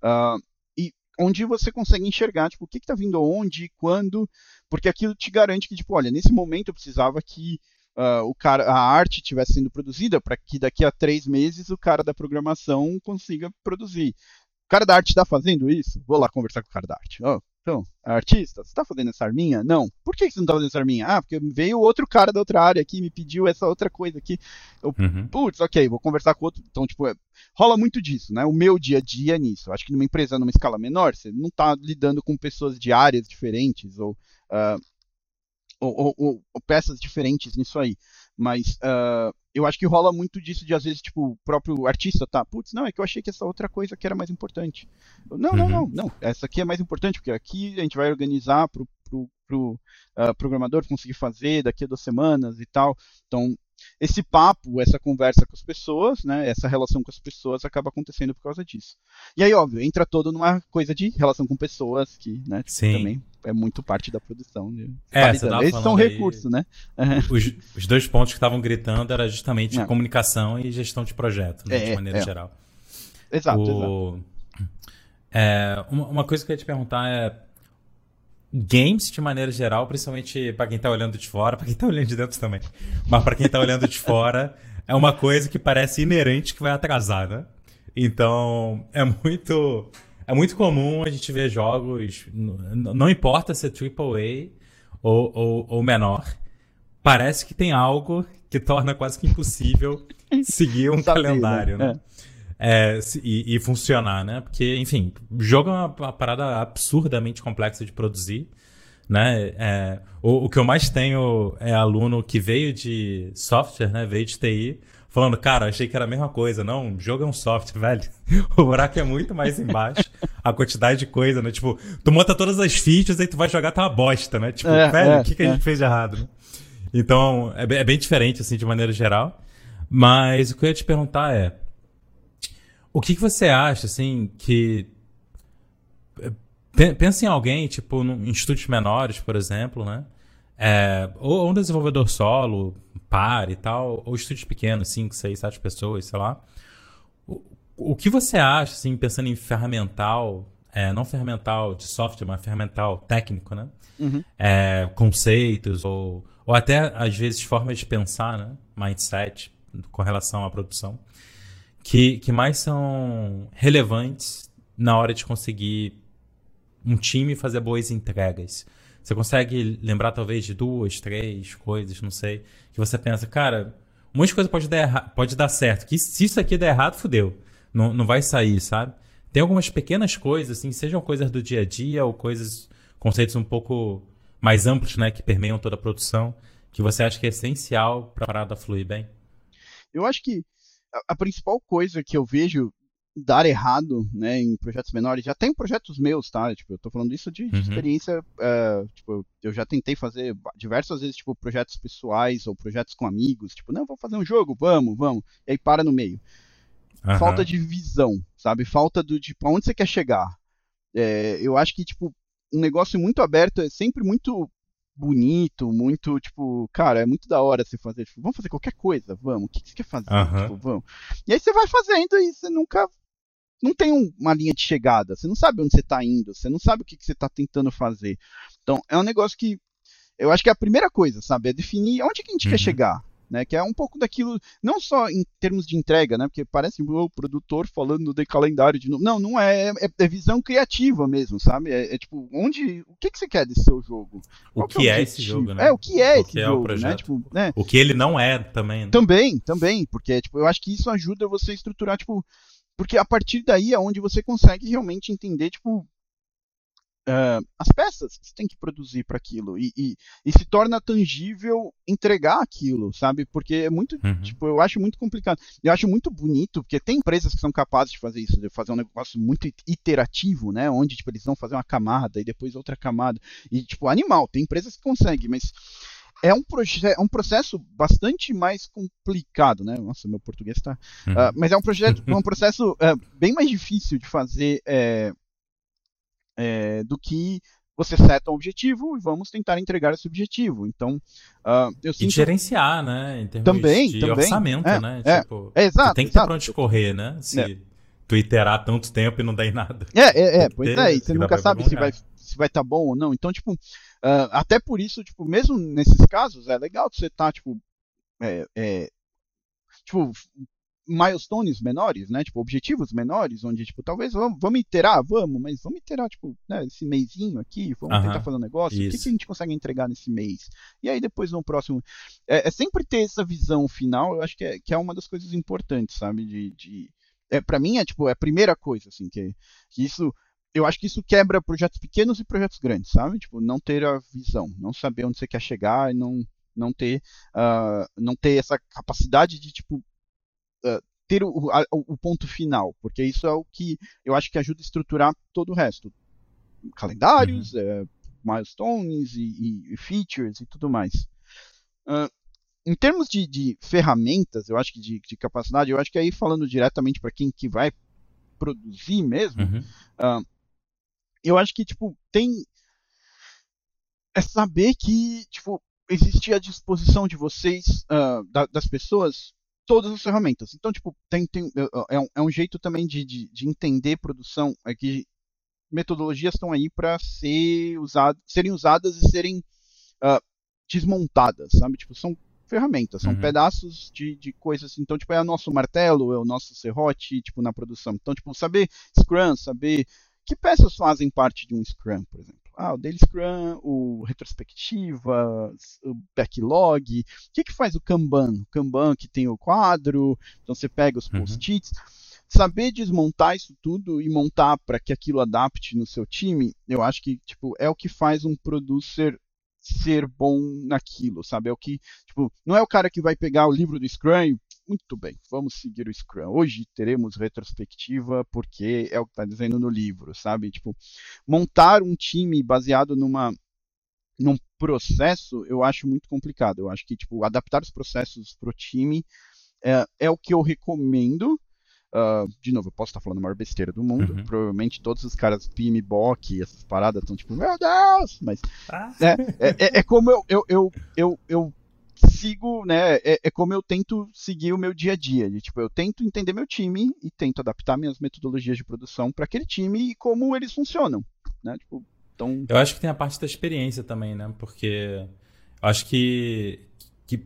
Uh, onde você consegue enxergar, tipo, o que está vindo onde, quando, porque aquilo te garante que, tipo, olha, nesse momento eu precisava que uh, o cara, a arte estivesse sendo produzida para que daqui a três meses o cara da programação consiga produzir. O cara da arte está fazendo isso? Vou lá conversar com o cara da arte. Oh, Então, artista, você tá fazendo essa arminha? Não. Por que você não tá fazendo essa arminha? Ah, porque veio outro cara da outra área aqui, me pediu essa outra coisa aqui. Eu, uhum. putz, ok, vou conversar com outro. Então, tipo, é, rola muito disso, né? O meu dia a dia é nisso. Acho que numa empresa, numa escala menor, você não tá lidando com pessoas de áreas diferentes ou, uh, ou, ou, ou, peças diferentes nisso aí. Mas uh, eu acho que rola muito disso de às vezes, tipo, o próprio artista tá, putz, não, é que eu achei que essa outra coisa aqui era mais importante. Não, uhum. não, não, não, essa aqui é mais importante, porque aqui a gente vai organizar pro, pro, pro uh, programador conseguir fazer daqui a duas semanas e tal. Então, esse papo, essa conversa com as pessoas, né, essa relação com as pessoas acaba acontecendo por causa disso. E aí, óbvio, entra todo numa coisa de relação com pessoas que, né, tipo, também é muito parte da produção. Né? É, tá Esses são recursos, né? Os, os, dois pontos que estavam gritando era justamente é. comunicação e gestão de projeto, né, é, de maneira é. geral. Exato, o... exato. É, uma, uma coisa que eu ia te perguntar é games de maneira geral, principalmente para quem tá olhando de fora, para quem tá olhando de dentro também, mas para quem tá olhando de fora, é uma coisa que parece inerente que vai atrasar, né? Então, é muito é muito comum a gente ver jogos, não importa se é AAA ou, ou, ou menor, parece que tem algo que torna quase que impossível seguir um Sabia, calendário, né? É. É, e, e, funcionar, né? Porque, enfim, jogo é uma, uma parada absurdamente complexa de produzir, né? É, o, o que eu mais tenho é aluno que veio de software, né? Veio de TI, falando, cara, achei que era a mesma coisa. Não, jogo é um software, velho. O buraco é muito mais embaixo. a quantidade de coisa, né? Tipo, tu monta todas as fichas e tu vai jogar tá uma bosta, né? Tipo, é, velho, é, o que, que a gente é. fez de errado, né? Então, é, é bem diferente, assim, de maneira geral. Mas o que eu ia te perguntar é. O que, que você acha, assim, que. Pensa em alguém, tipo, em estúdios menores, por exemplo, né? É, ou um desenvolvedor solo, par e tal, ou estúdios pequenos, 5, 6, 7 pessoas, sei lá. O, o que você acha, assim, pensando em ferramental, é, não ferramental de software, mas ferramental técnico, né? Uhum. É, conceitos, ou, ou até, às vezes, formas de pensar, né? Mindset com relação à produção, que, que mais são relevantes na hora de conseguir um time fazer boas entregas. Você consegue lembrar talvez de duas, três coisas, não sei, que você pensa, cara, um monte de coisa pode dar, pode dar certo, que se isso aqui der errado, fudeu. Não, não vai sair, sabe? Tem algumas pequenas coisas, assim, sejam coisas do dia a dia ou coisas, conceitos um pouco mais amplos, né, que permeiam toda a produção, que você acha que é essencial para a parada fluir bem? Eu acho que a, a principal coisa que eu vejo dar errado, né, em projetos menores, já tem projetos meus, tá? Tipo, eu tô falando isso de, de uhum. experiência, uh, tipo, eu já tentei fazer diversas vezes, tipo, projetos pessoais ou projetos com amigos, tipo, não, vou fazer um jogo, vamos, vamos, e aí para no meio. Uhum. Falta de visão, sabe? Falta do, tipo, aonde você quer chegar. É, eu acho que, tipo, um negócio muito aberto é sempre muito bonito, muito, tipo, cara, é muito da hora você fazer, tipo, vamos fazer qualquer coisa, vamos, o que, que você quer fazer? Uhum. Tipo, vamos. E aí você vai fazendo e você nunca não tem um, uma linha de chegada. Você não sabe onde você está indo, você não sabe o que, que você está tentando fazer. Então, é um negócio que eu acho que é a primeira coisa, sabe? É definir onde que a gente uhum. quer chegar. Né, que é um pouco daquilo, não só em termos de entrega, né, porque parece o produtor falando de calendário de novo. Não, não é, é, é visão criativa mesmo, sabe? É, é, tipo, onde, o que, que você quer desse seu jogo? O Qual que, é, é esse jogo, né? É, o que é o esse que jogo, é o né? Tipo, né? O que ele não é também. Né? Também, também, porque tipo, eu acho que isso ajuda você a estruturar, tipo, porque a partir daí é onde você consegue realmente entender, tipo, uh, as peças que você tem que produzir para aquilo. E, e, e, se torna tangível entregar aquilo, sabe? Porque é muito, uhum. tipo, eu acho muito complicado. Eu acho muito bonito, porque tem empresas que são capazes de fazer isso, de fazer um negócio muito iterativo, né? Onde, tipo, eles vão fazer uma camada e depois outra camada. E, tipo, animal, tem empresas que conseguem, mas é um, é um processo bastante mais complicado, né? Nossa, meu português está. Uhum. Uh, mas é um, projeto, um processo uh, bem mais difícil de fazer é, é, do que você seta um objetivo e vamos tentar entregar esse objetivo. Então, uh, eu sinto... E gerenciar, né? Em termos também, de também. orçamento, é, né? É, tipo, é, exato. tem que ter pra onde correr, né? Se é. tu iterar tanto tempo e não der em nada. É, é, é pois ter, é. E você nunca sabe se vai se vai estar tá bom ou não. Então, tipo, uh, até por isso, tipo, mesmo nesses casos, é legal você estar, tá, tipo, é, é, tipo, milestones menores, né? Tipo, objetivos menores, onde, tipo, talvez vamos, vamos iterar, vamos, mas vamos iterar, tipo, né, esse mêsinho aqui, vamos tentar fazer um negócio, Isso. o que, que, a gente consegue entregar nesse mês? E aí depois no próximo. É, é, sempre ter essa visão final, eu acho que é, que é uma das coisas importantes, sabe? De. de é, para mim é tipo, é a primeira coisa, assim, que, que isso. Eu acho que isso quebra projetos pequenos e projetos grandes, sabe? Tipo, não ter a visão, não saber onde você quer chegar e não, não ter, uh, não ter essa capacidade de, tipo, uh, ter o, a, o, ponto final, porque isso é o que eu acho que ajuda a estruturar todo o resto. Calendários, uhum. é, milestones e, e, features e tudo mais. Uh, em termos de, de, ferramentas, eu acho que de, de, capacidade, eu acho que aí falando diretamente para quem que vai produzir mesmo, uhum. uh, eu acho que tipo tem é saber que tipo existe à disposição de vocês uh, da, das pessoas todas as ferramentas. Então, tipo, tem, tem, é, um, é um jeito também de, de, de entender produção, é que metodologias estão aí para ser usado, serem usadas e serem uh, desmontadas, sabe? Tipo, são ferramentas, são uhum. pedaços de, de coisas. Então, tipo, é o nosso martelo, é o nosso serrote, tipo, na produção. Então, tipo, saber Scrum, saber que peças fazem parte de um Scrum, por exemplo ah, o Daily Scrum, o retrospectiva, o backlog. O que, que faz o Kanban? O Kanban que tem o quadro, então você pega os uhum. post-its. Saber desmontar isso tudo e montar para que aquilo adapte no seu time, eu acho que tipo, é o que faz um producer ser bom naquilo, sabe? É o que, tipo, não é o cara que vai pegar o livro do Scrum e muito bem, vamos seguir o Scrum. Hoje teremos retrospectiva porque é o que está dizendo no livro, sabe? Tipo, montar um time baseado numa num processo, eu acho muito complicado. Eu acho que tipo adaptar os processos para o time é, é o que eu recomendo. Uh, de novo, eu posso estar falando a maior besteira do mundo. Uhum. Provavelmente todos os caras PMBOK, essas paradas estão tipo, meu Deus! Mas ah. é, é, é, é, como eu, eu, eu, eu, eu sigo, né? É, é, como eu tento seguir o meu dia a dia. De, tipo, eu tento entender meu time e tento adaptar minhas metodologias de produção para aquele time e como eles funcionam, né? Tipo, então... Eu acho que tem a parte da experiência também, né? Porque eu acho que, que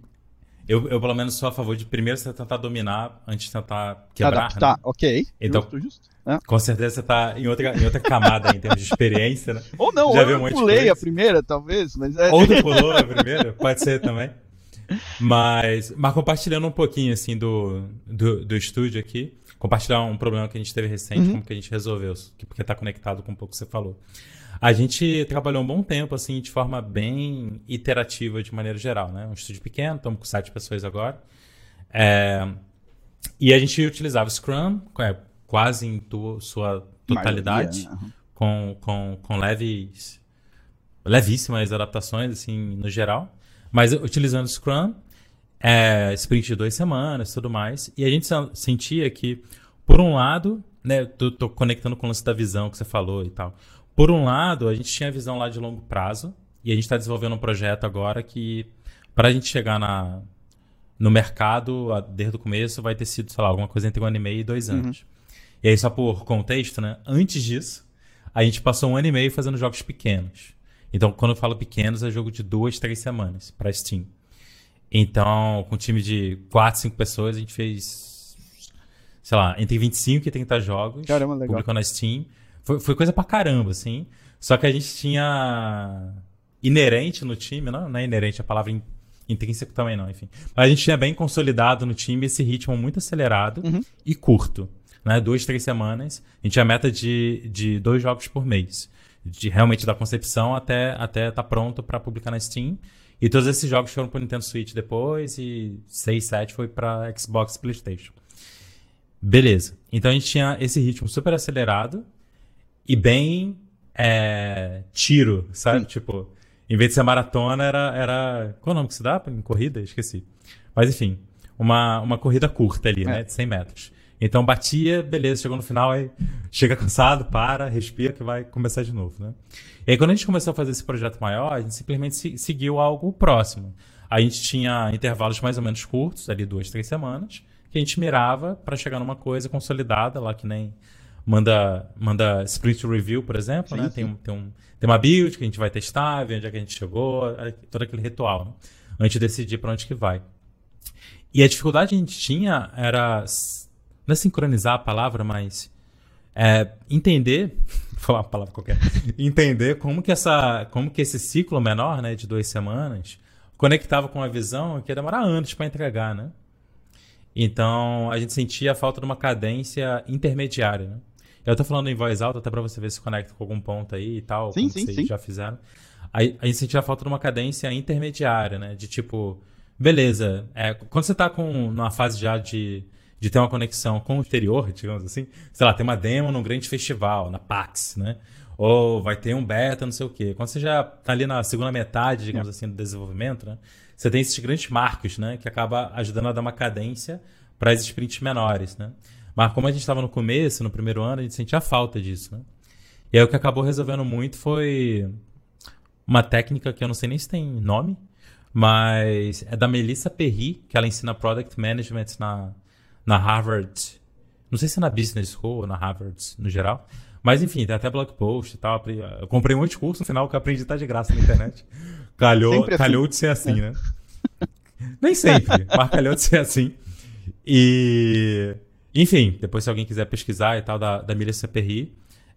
eu, eu, pelo menos, sou a favor de primeiro você tentar dominar antes de tentar quebrar. Adaptar, né? ok. Então, justo, justo. É. com certeza você está em outra, em outra camada em termos de experiência, né? Ou não, Já ou eu pulei a primeira, talvez. Mas é... Ou tu pulou a primeira, pode ser também. Mas, mas compartilhando um pouquinho, assim, do, do, do estúdio aqui, compartilhar um problema que a gente teve recente, uhum. como que a gente resolveu, porque está conectado com um pouco que você falou. A gente trabalhou um bom tempo, assim, de forma bem iterativa, de maneira geral, né? Um estúdio pequeno, estamos com sete pessoas agora. É, e a gente utilizava Scrum, é, quase em tu, sua totalidade, Maioria, né? com, com, com leves, levíssimas adaptações, assim, no geral. Mas utilizando Scrum, é, sprint de duas semanas tudo mais. E a gente sentia que, por um lado, né, tô, tô conectando com o lance da visão que você falou e tal. Por um lado, a gente tinha a visão lá de longo prazo. E a gente está desenvolvendo um projeto agora que, para a gente chegar na, no mercado, desde o começo, vai ter sido, sei lá, alguma coisa entre um ano e meio e dois anos. Uhum. E aí, só por contexto, né? Antes disso, a gente passou um ano e meio fazendo jogos pequenos. Então, quando eu falo pequenos, é jogo de duas, três semanas para Steam. Então, com um time de quatro, cinco pessoas, a gente fez, sei lá, entre 25 e 30 jogos. Caramba, legal. Publicou na Steam. Foi, foi coisa pra caramba, assim. Só que a gente tinha inerente no time, não, não é inerente a palavra in, intrínseco também não, enfim. Mas a gente tinha bem consolidado no time esse ritmo muito acelerado uhum. e curto. Né? Duas, três semanas. A gente tinha a meta de, de dois jogos por mês de realmente da concepção até até estar tá pronto para publicar na Steam. E todos esses jogos foram para Nintendo Switch depois e 6, 7 foi para Xbox e PlayStation. Beleza. Então a gente tinha esse ritmo super acelerado e bem é, tiro, sabe? Sim. Tipo, em vez de ser maratona, era, era. Qual é o nome que se dá em corrida? Esqueci. Mas enfim, uma, uma corrida curta ali, é. né? De 100 metros. Então batia, beleza, chegou no final, aí chega cansado, para, respira que vai começar de novo, né? E aí quando a gente começou a fazer esse projeto maior, a gente simplesmente seguiu algo próximo. A gente tinha intervalos mais ou menos curtos, ali duas, três semanas, que a gente mirava para chegar numa coisa consolidada, lá que nem manda, manda sprint review, por exemplo, sim, né? Sim. Tem, tem, um, tem uma build que a gente vai testar, ver onde é que a gente chegou, todo aquele ritual, né? Antes de decidir para onde que vai. E a dificuldade que a gente tinha era. Não é sincronizar a palavra, mas. É, entender. Vou falar uma palavra qualquer. entender como que, essa, como que esse ciclo menor, né, de duas semanas, conectava com a visão que ia demorar anos para entregar, né? Então a gente sentia a falta de uma cadência intermediária, né? Eu tô falando em voz alta até para você ver se conecta com algum ponto aí e tal, sim, como sim, vocês sim. já fizeram. Aí a gente sentia a falta de uma cadência intermediária, né? De tipo, beleza, é, quando você tá com numa fase já de, de ter uma conexão com o exterior, digamos assim, sei lá, tem uma demo num grande festival, na PAX, né? Ou vai ter um beta, não sei o quê. Quando você já tá ali na segunda metade, digamos é. assim, do desenvolvimento, né? Você tem esses grandes marcos, né? Que acaba ajudando a dar uma cadência para as sprints menores, né? Mas como a gente estava no começo, no primeiro ano, a gente sentia falta disso, né? E aí o que acabou resolvendo muito foi uma técnica que eu não sei nem se tem nome, mas é da Melissa Perry, que ela ensina Product Management na, na Harvard. Não sei se é na Business School ou na Harvard no geral. Mas enfim, tem até blog post e tal. Eu comprei um monte de curso no final que eu aprendi tá de graça na internet. Calhou, assim. calhou de ser assim, é. né? Nem sempre, mas calhou de ser assim. E. Enfim, depois se alguém quiser pesquisar e tal, da, da Melissa Perry.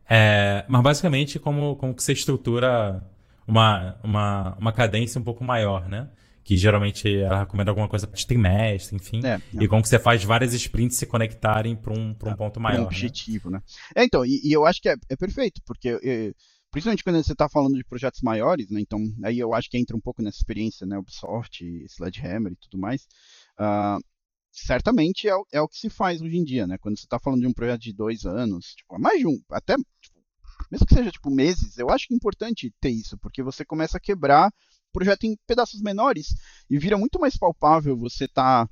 É, mas basicamente, como, como que você estrutura uma, uma, uma cadência um pouco maior, né? Que geralmente ela recomenda alguma coisa para trimestre, enfim. É, é. E como que você faz várias sprints se conectarem para um, um é, ponto maior. Um objetivo, né? né? É, então, e, e, eu acho que é, é perfeito, porque é, principalmente quando você está falando de projetos maiores, né? Então, aí eu acho que entra um pouco nessa experiência, né? Ubisoft, Sledgehammer e tudo mais. Uh, certamente é, é, o que se faz hoje em dia, né? Quando você está falando de um projeto de dois anos, tipo, mais de um, até tipo, mesmo que seja tipo meses, eu acho que é importante ter isso, porque você começa a quebrar projeto em pedaços menores e vira muito mais palpável você tá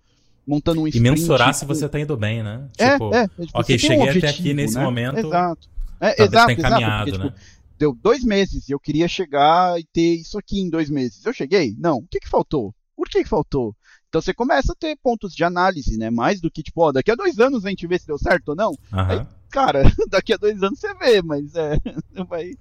montando um sprint. E mensurar se você tá indo bem, né? É, tipo, é, é tipo, ok, cheguei um objetivo, até aqui nesse né? momento. Exato. É, exato, exato. Porque, né? tipo, deu dois meses e eu queria chegar e ter isso aqui em dois meses. Eu cheguei? Não. O que, que faltou? Por que, que faltou? Então você começa a ter pontos de análise, né? Mais do que, tipo, ó, daqui a dois anos a gente vê se deu certo ou não. Uhum. Aí, cara, daqui a dois anos você vê, mas é. Vai.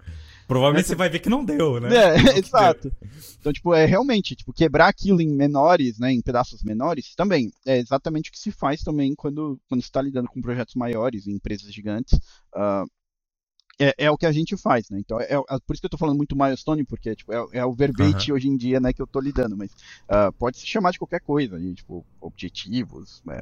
Provavelmente você vai ver que não deu, né? É, exato. Então, tipo, é realmente, tipo, quebrar aquilo em menores, né, em pedaços menores, também é exatamente o que se faz também quando, quando você está lidando com projetos maiores, em empresas gigantes. Uh, é, é, o que a gente faz, né? Então, é, é por isso que eu estou falando muito milestone, porque tipo, é, é o verbete uhum. hoje em dia né, que eu estou lidando, mas uh, pode se chamar de qualquer coisa, de, tipo, objetivos, é,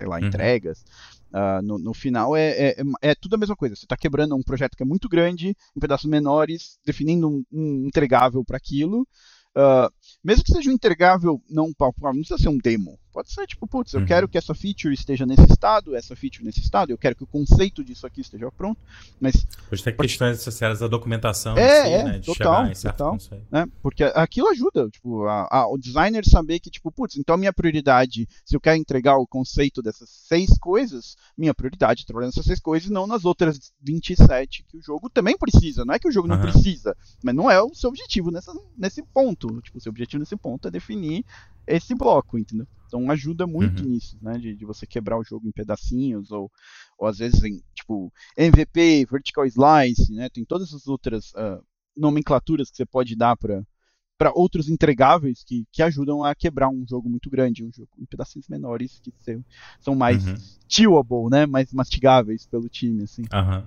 sei lá, uhum. entregas. Uh, no, no, final é, é, é, tudo a mesma coisa. Você está quebrando um projeto que é muito grande em pedaços menores, definindo um, um entregável para aquilo. Uh, mesmo que seja um entregável não palpável, não precisa ser um demo. Pode ser tipo, putz, eu uhum. quero que essa feature esteja nesse estado, essa feature nesse estado, eu quero que o conceito disso aqui esteja pronto. Mas. Hoje tem questões associadas da documentação, é, si, é, né? De total, total. Né? Porque aquilo ajuda, tipo, a, a, o designer saber que, tipo, putz, então a minha prioridade, se eu quero entregar o conceito dessas seis coisas, minha prioridade é trabalhar nessas seis coisas e não nas outras 27 que o jogo também precisa. Não é que o jogo não uhum. precisa, mas não é o seu objetivo nessa, nesse ponto. Tipo, o seu objetivo nesse ponto é definir esse bloco, entendeu? Então ajuda muito uhum. nisso, né? De, de, você quebrar o jogo em pedacinhos, ou, ou às vezes em, tipo, MVP, Vertical Slice, né? Tem todas as outras uh, nomenclaturas que você pode dar para para outros entregáveis que, que ajudam a quebrar um jogo muito grande, um jogo em pedacinhos menores que são, são mais uhum. chewable, né? Mais mastigáveis pelo time, assim. Uhum.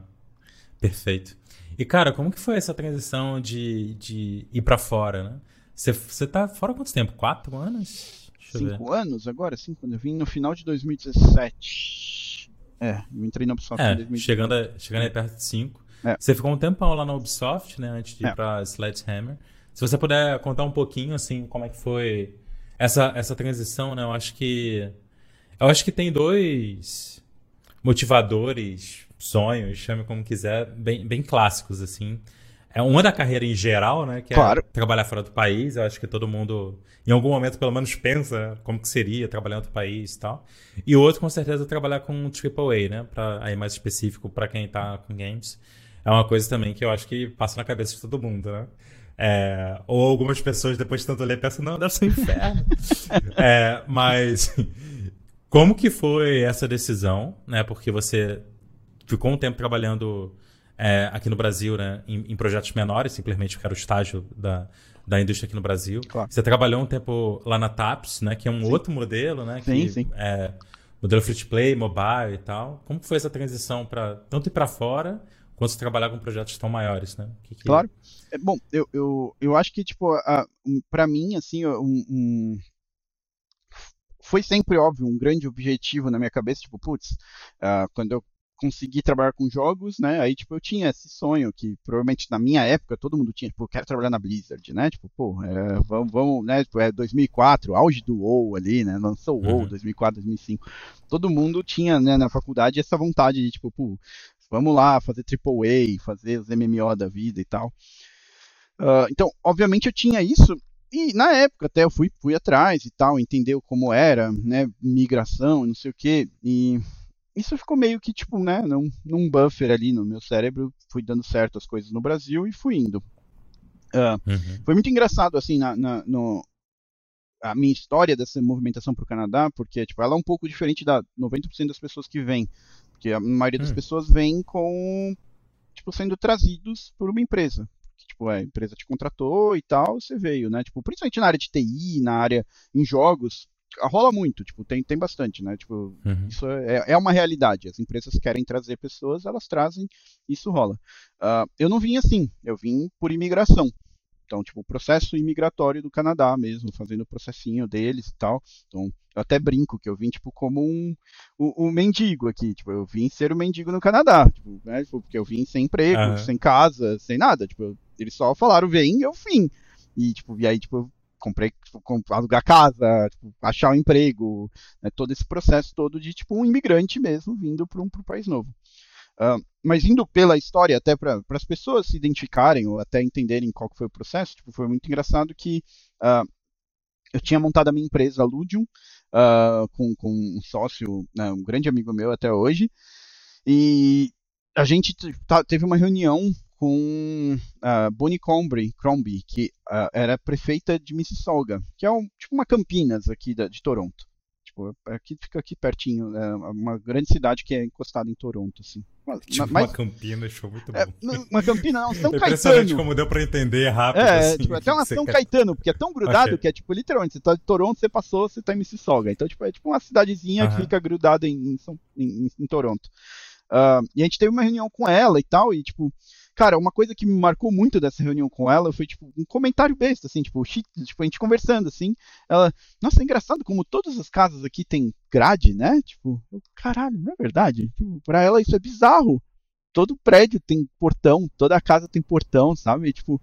Perfeito. E cara, como que foi essa transição de, de ir para fora, né? Você, tá fora quanto tempo? Quatro anos? cinco ver. anos agora, sim, quando eu vim no final de 2017. É, eu entrei na Ubisoft é, em 2017. Chegando, a, chegando aí perto de 5. É. Você ficou um tempão lá na Ubisoft, né, antes de ir é. pra Sledgehammer. Se você puder contar um pouquinho, assim, como é que foi essa, essa transição, né, eu acho que... Eu acho que tem dois motivadores, sonhos, chame como quiser, bem, bem clássicos, assim. É uma da carreira em geral, né? Que é claro. trabalhar fora do país. Eu acho que todo mundo, em algum momento, pelo menos pensa como que seria trabalhar em outro país e tal. E o outro, com certeza, é trabalhar com AAA, né? Pra, aí mais específico para quem tá com games. É uma coisa também que eu acho que passa na cabeça de todo mundo, né? É, ou algumas pessoas, depois de tanto ler, pensam, não, deve ser um inferno. é, mas como que foi essa decisão, né? Porque você ficou um tempo trabalhando é, aqui no Brasil, né, em, em, projetos menores, simplesmente porque era o estágio da, da indústria aqui no Brasil. Claro. Você trabalhou um tempo lá na TAPS, né, que é um sim. outro modelo, né, sim, que sim. é modelo free to play, mobile e tal. Como foi essa transição para tanto ir para fora quanto você trabalhar com projetos tão maiores, né? Que que... Claro. É, bom, eu, eu, eu acho que tipo, um, para mim assim, um, um, foi sempre óbvio um grande objetivo na minha cabeça, tipo, putz, uh, quando eu consegui trabalhar com jogos, né? Aí, tipo, eu tinha esse sonho que provavelmente na minha época todo mundo tinha, tipo, eu quero trabalhar na Blizzard, né? Tipo, pô, é, vamos, vamos, né? Tipo, é 2004, auge do WoW ali, né? Lançou o WoW uhum. 2004, 2005. Todo mundo tinha, né, na faculdade essa vontade de, tipo, pô, vamos lá fazer AAA, fazer os MMO da vida e tal. Uh, então, obviamente eu tinha isso e na época até eu fui, fui atrás e tal, entendeu como era, né, migração, não sei o quê, e isso ficou meio que, tipo, né, num, num buffer ali no meu cérebro, fui dando certo as coisas no Brasil e fui indo. Uh, uhum. Foi muito engraçado, assim, na, na, no, a minha história dessa movimentação para o Canadá, porque, tipo, ela é um pouco diferente da 90% das pessoas que vêm, porque a maioria das uhum. pessoas vem com, tipo, sendo trazidos por uma empresa. Que, tipo, a empresa te contratou e tal, você veio, né? Tipo, principalmente na área de TI, na área em jogos, rola muito, tipo, tem, tem bastante, né? Tipo, uhum. isso é, é uma realidade. As empresas querem trazer pessoas, elas trazem, isso rola. Uh, eu não vim assim, eu vim por imigração. Então, tipo, o processo imigratório do Canadá mesmo, fazendo o processinho deles e tal. Então, eu até brinco que eu vim, tipo, como um, um, um mendigo aqui. Tipo, eu vim ser um mendigo no Canadá. Tipo, né? Tipo, porque eu vim sem emprego, uhum. sem casa, sem nada. Tipo, eles só falaram, vem, eu vim. E, tipo, e aí, tipo, comprei, tipo, alugar casa, tipo, achar um emprego, né, todo esse processo todo de tipo um imigrante mesmo vindo para um pro país novo. Uh, mas indo pela história, até para as pessoas se identificarem ou até entenderem qual foi o processo, tipo, foi muito engraçado que uh, eu tinha montado a minha empresa, Ludium, uh, com, com um sócio, né, um grande amigo meu até hoje, e a gente teve uma reunião com uh, Bonnie Crombie, Crombie que uh, era prefeita de Mississauga, que é um, tipo uma Campinas aqui da, de Toronto. Tipo, aqui fica aqui pertinho, é uma grande cidade que é encostada em Toronto, assim. Tipo mas, uma Campina, show muito é, bom. É, uma Campina não, São é Caetano. como deu pra entender rápido, É, assim, tipo, até uma São Caetano, porque é tão grudado okay. que é, tipo, literalmente, você tá de Toronto, você passou, você tá em Mississauga. Então, tipo, é tipo uma cidadezinha que fica grudada em, em, em, em Toronto. Uh, e a gente teve uma reunião com ela e tal, e, tipo, Cara, uma coisa que me marcou muito dessa reunião com ela foi, tipo, um comentário besta, assim, tipo, tipo a gente conversando, assim. Ela, nossa, é engraçado como todas as casas aqui tem grade, né? Tipo, eu, caralho, não é verdade? Tipo, pra ela isso é bizarro todo prédio tem portão, toda casa tem portão, sabe? tipo,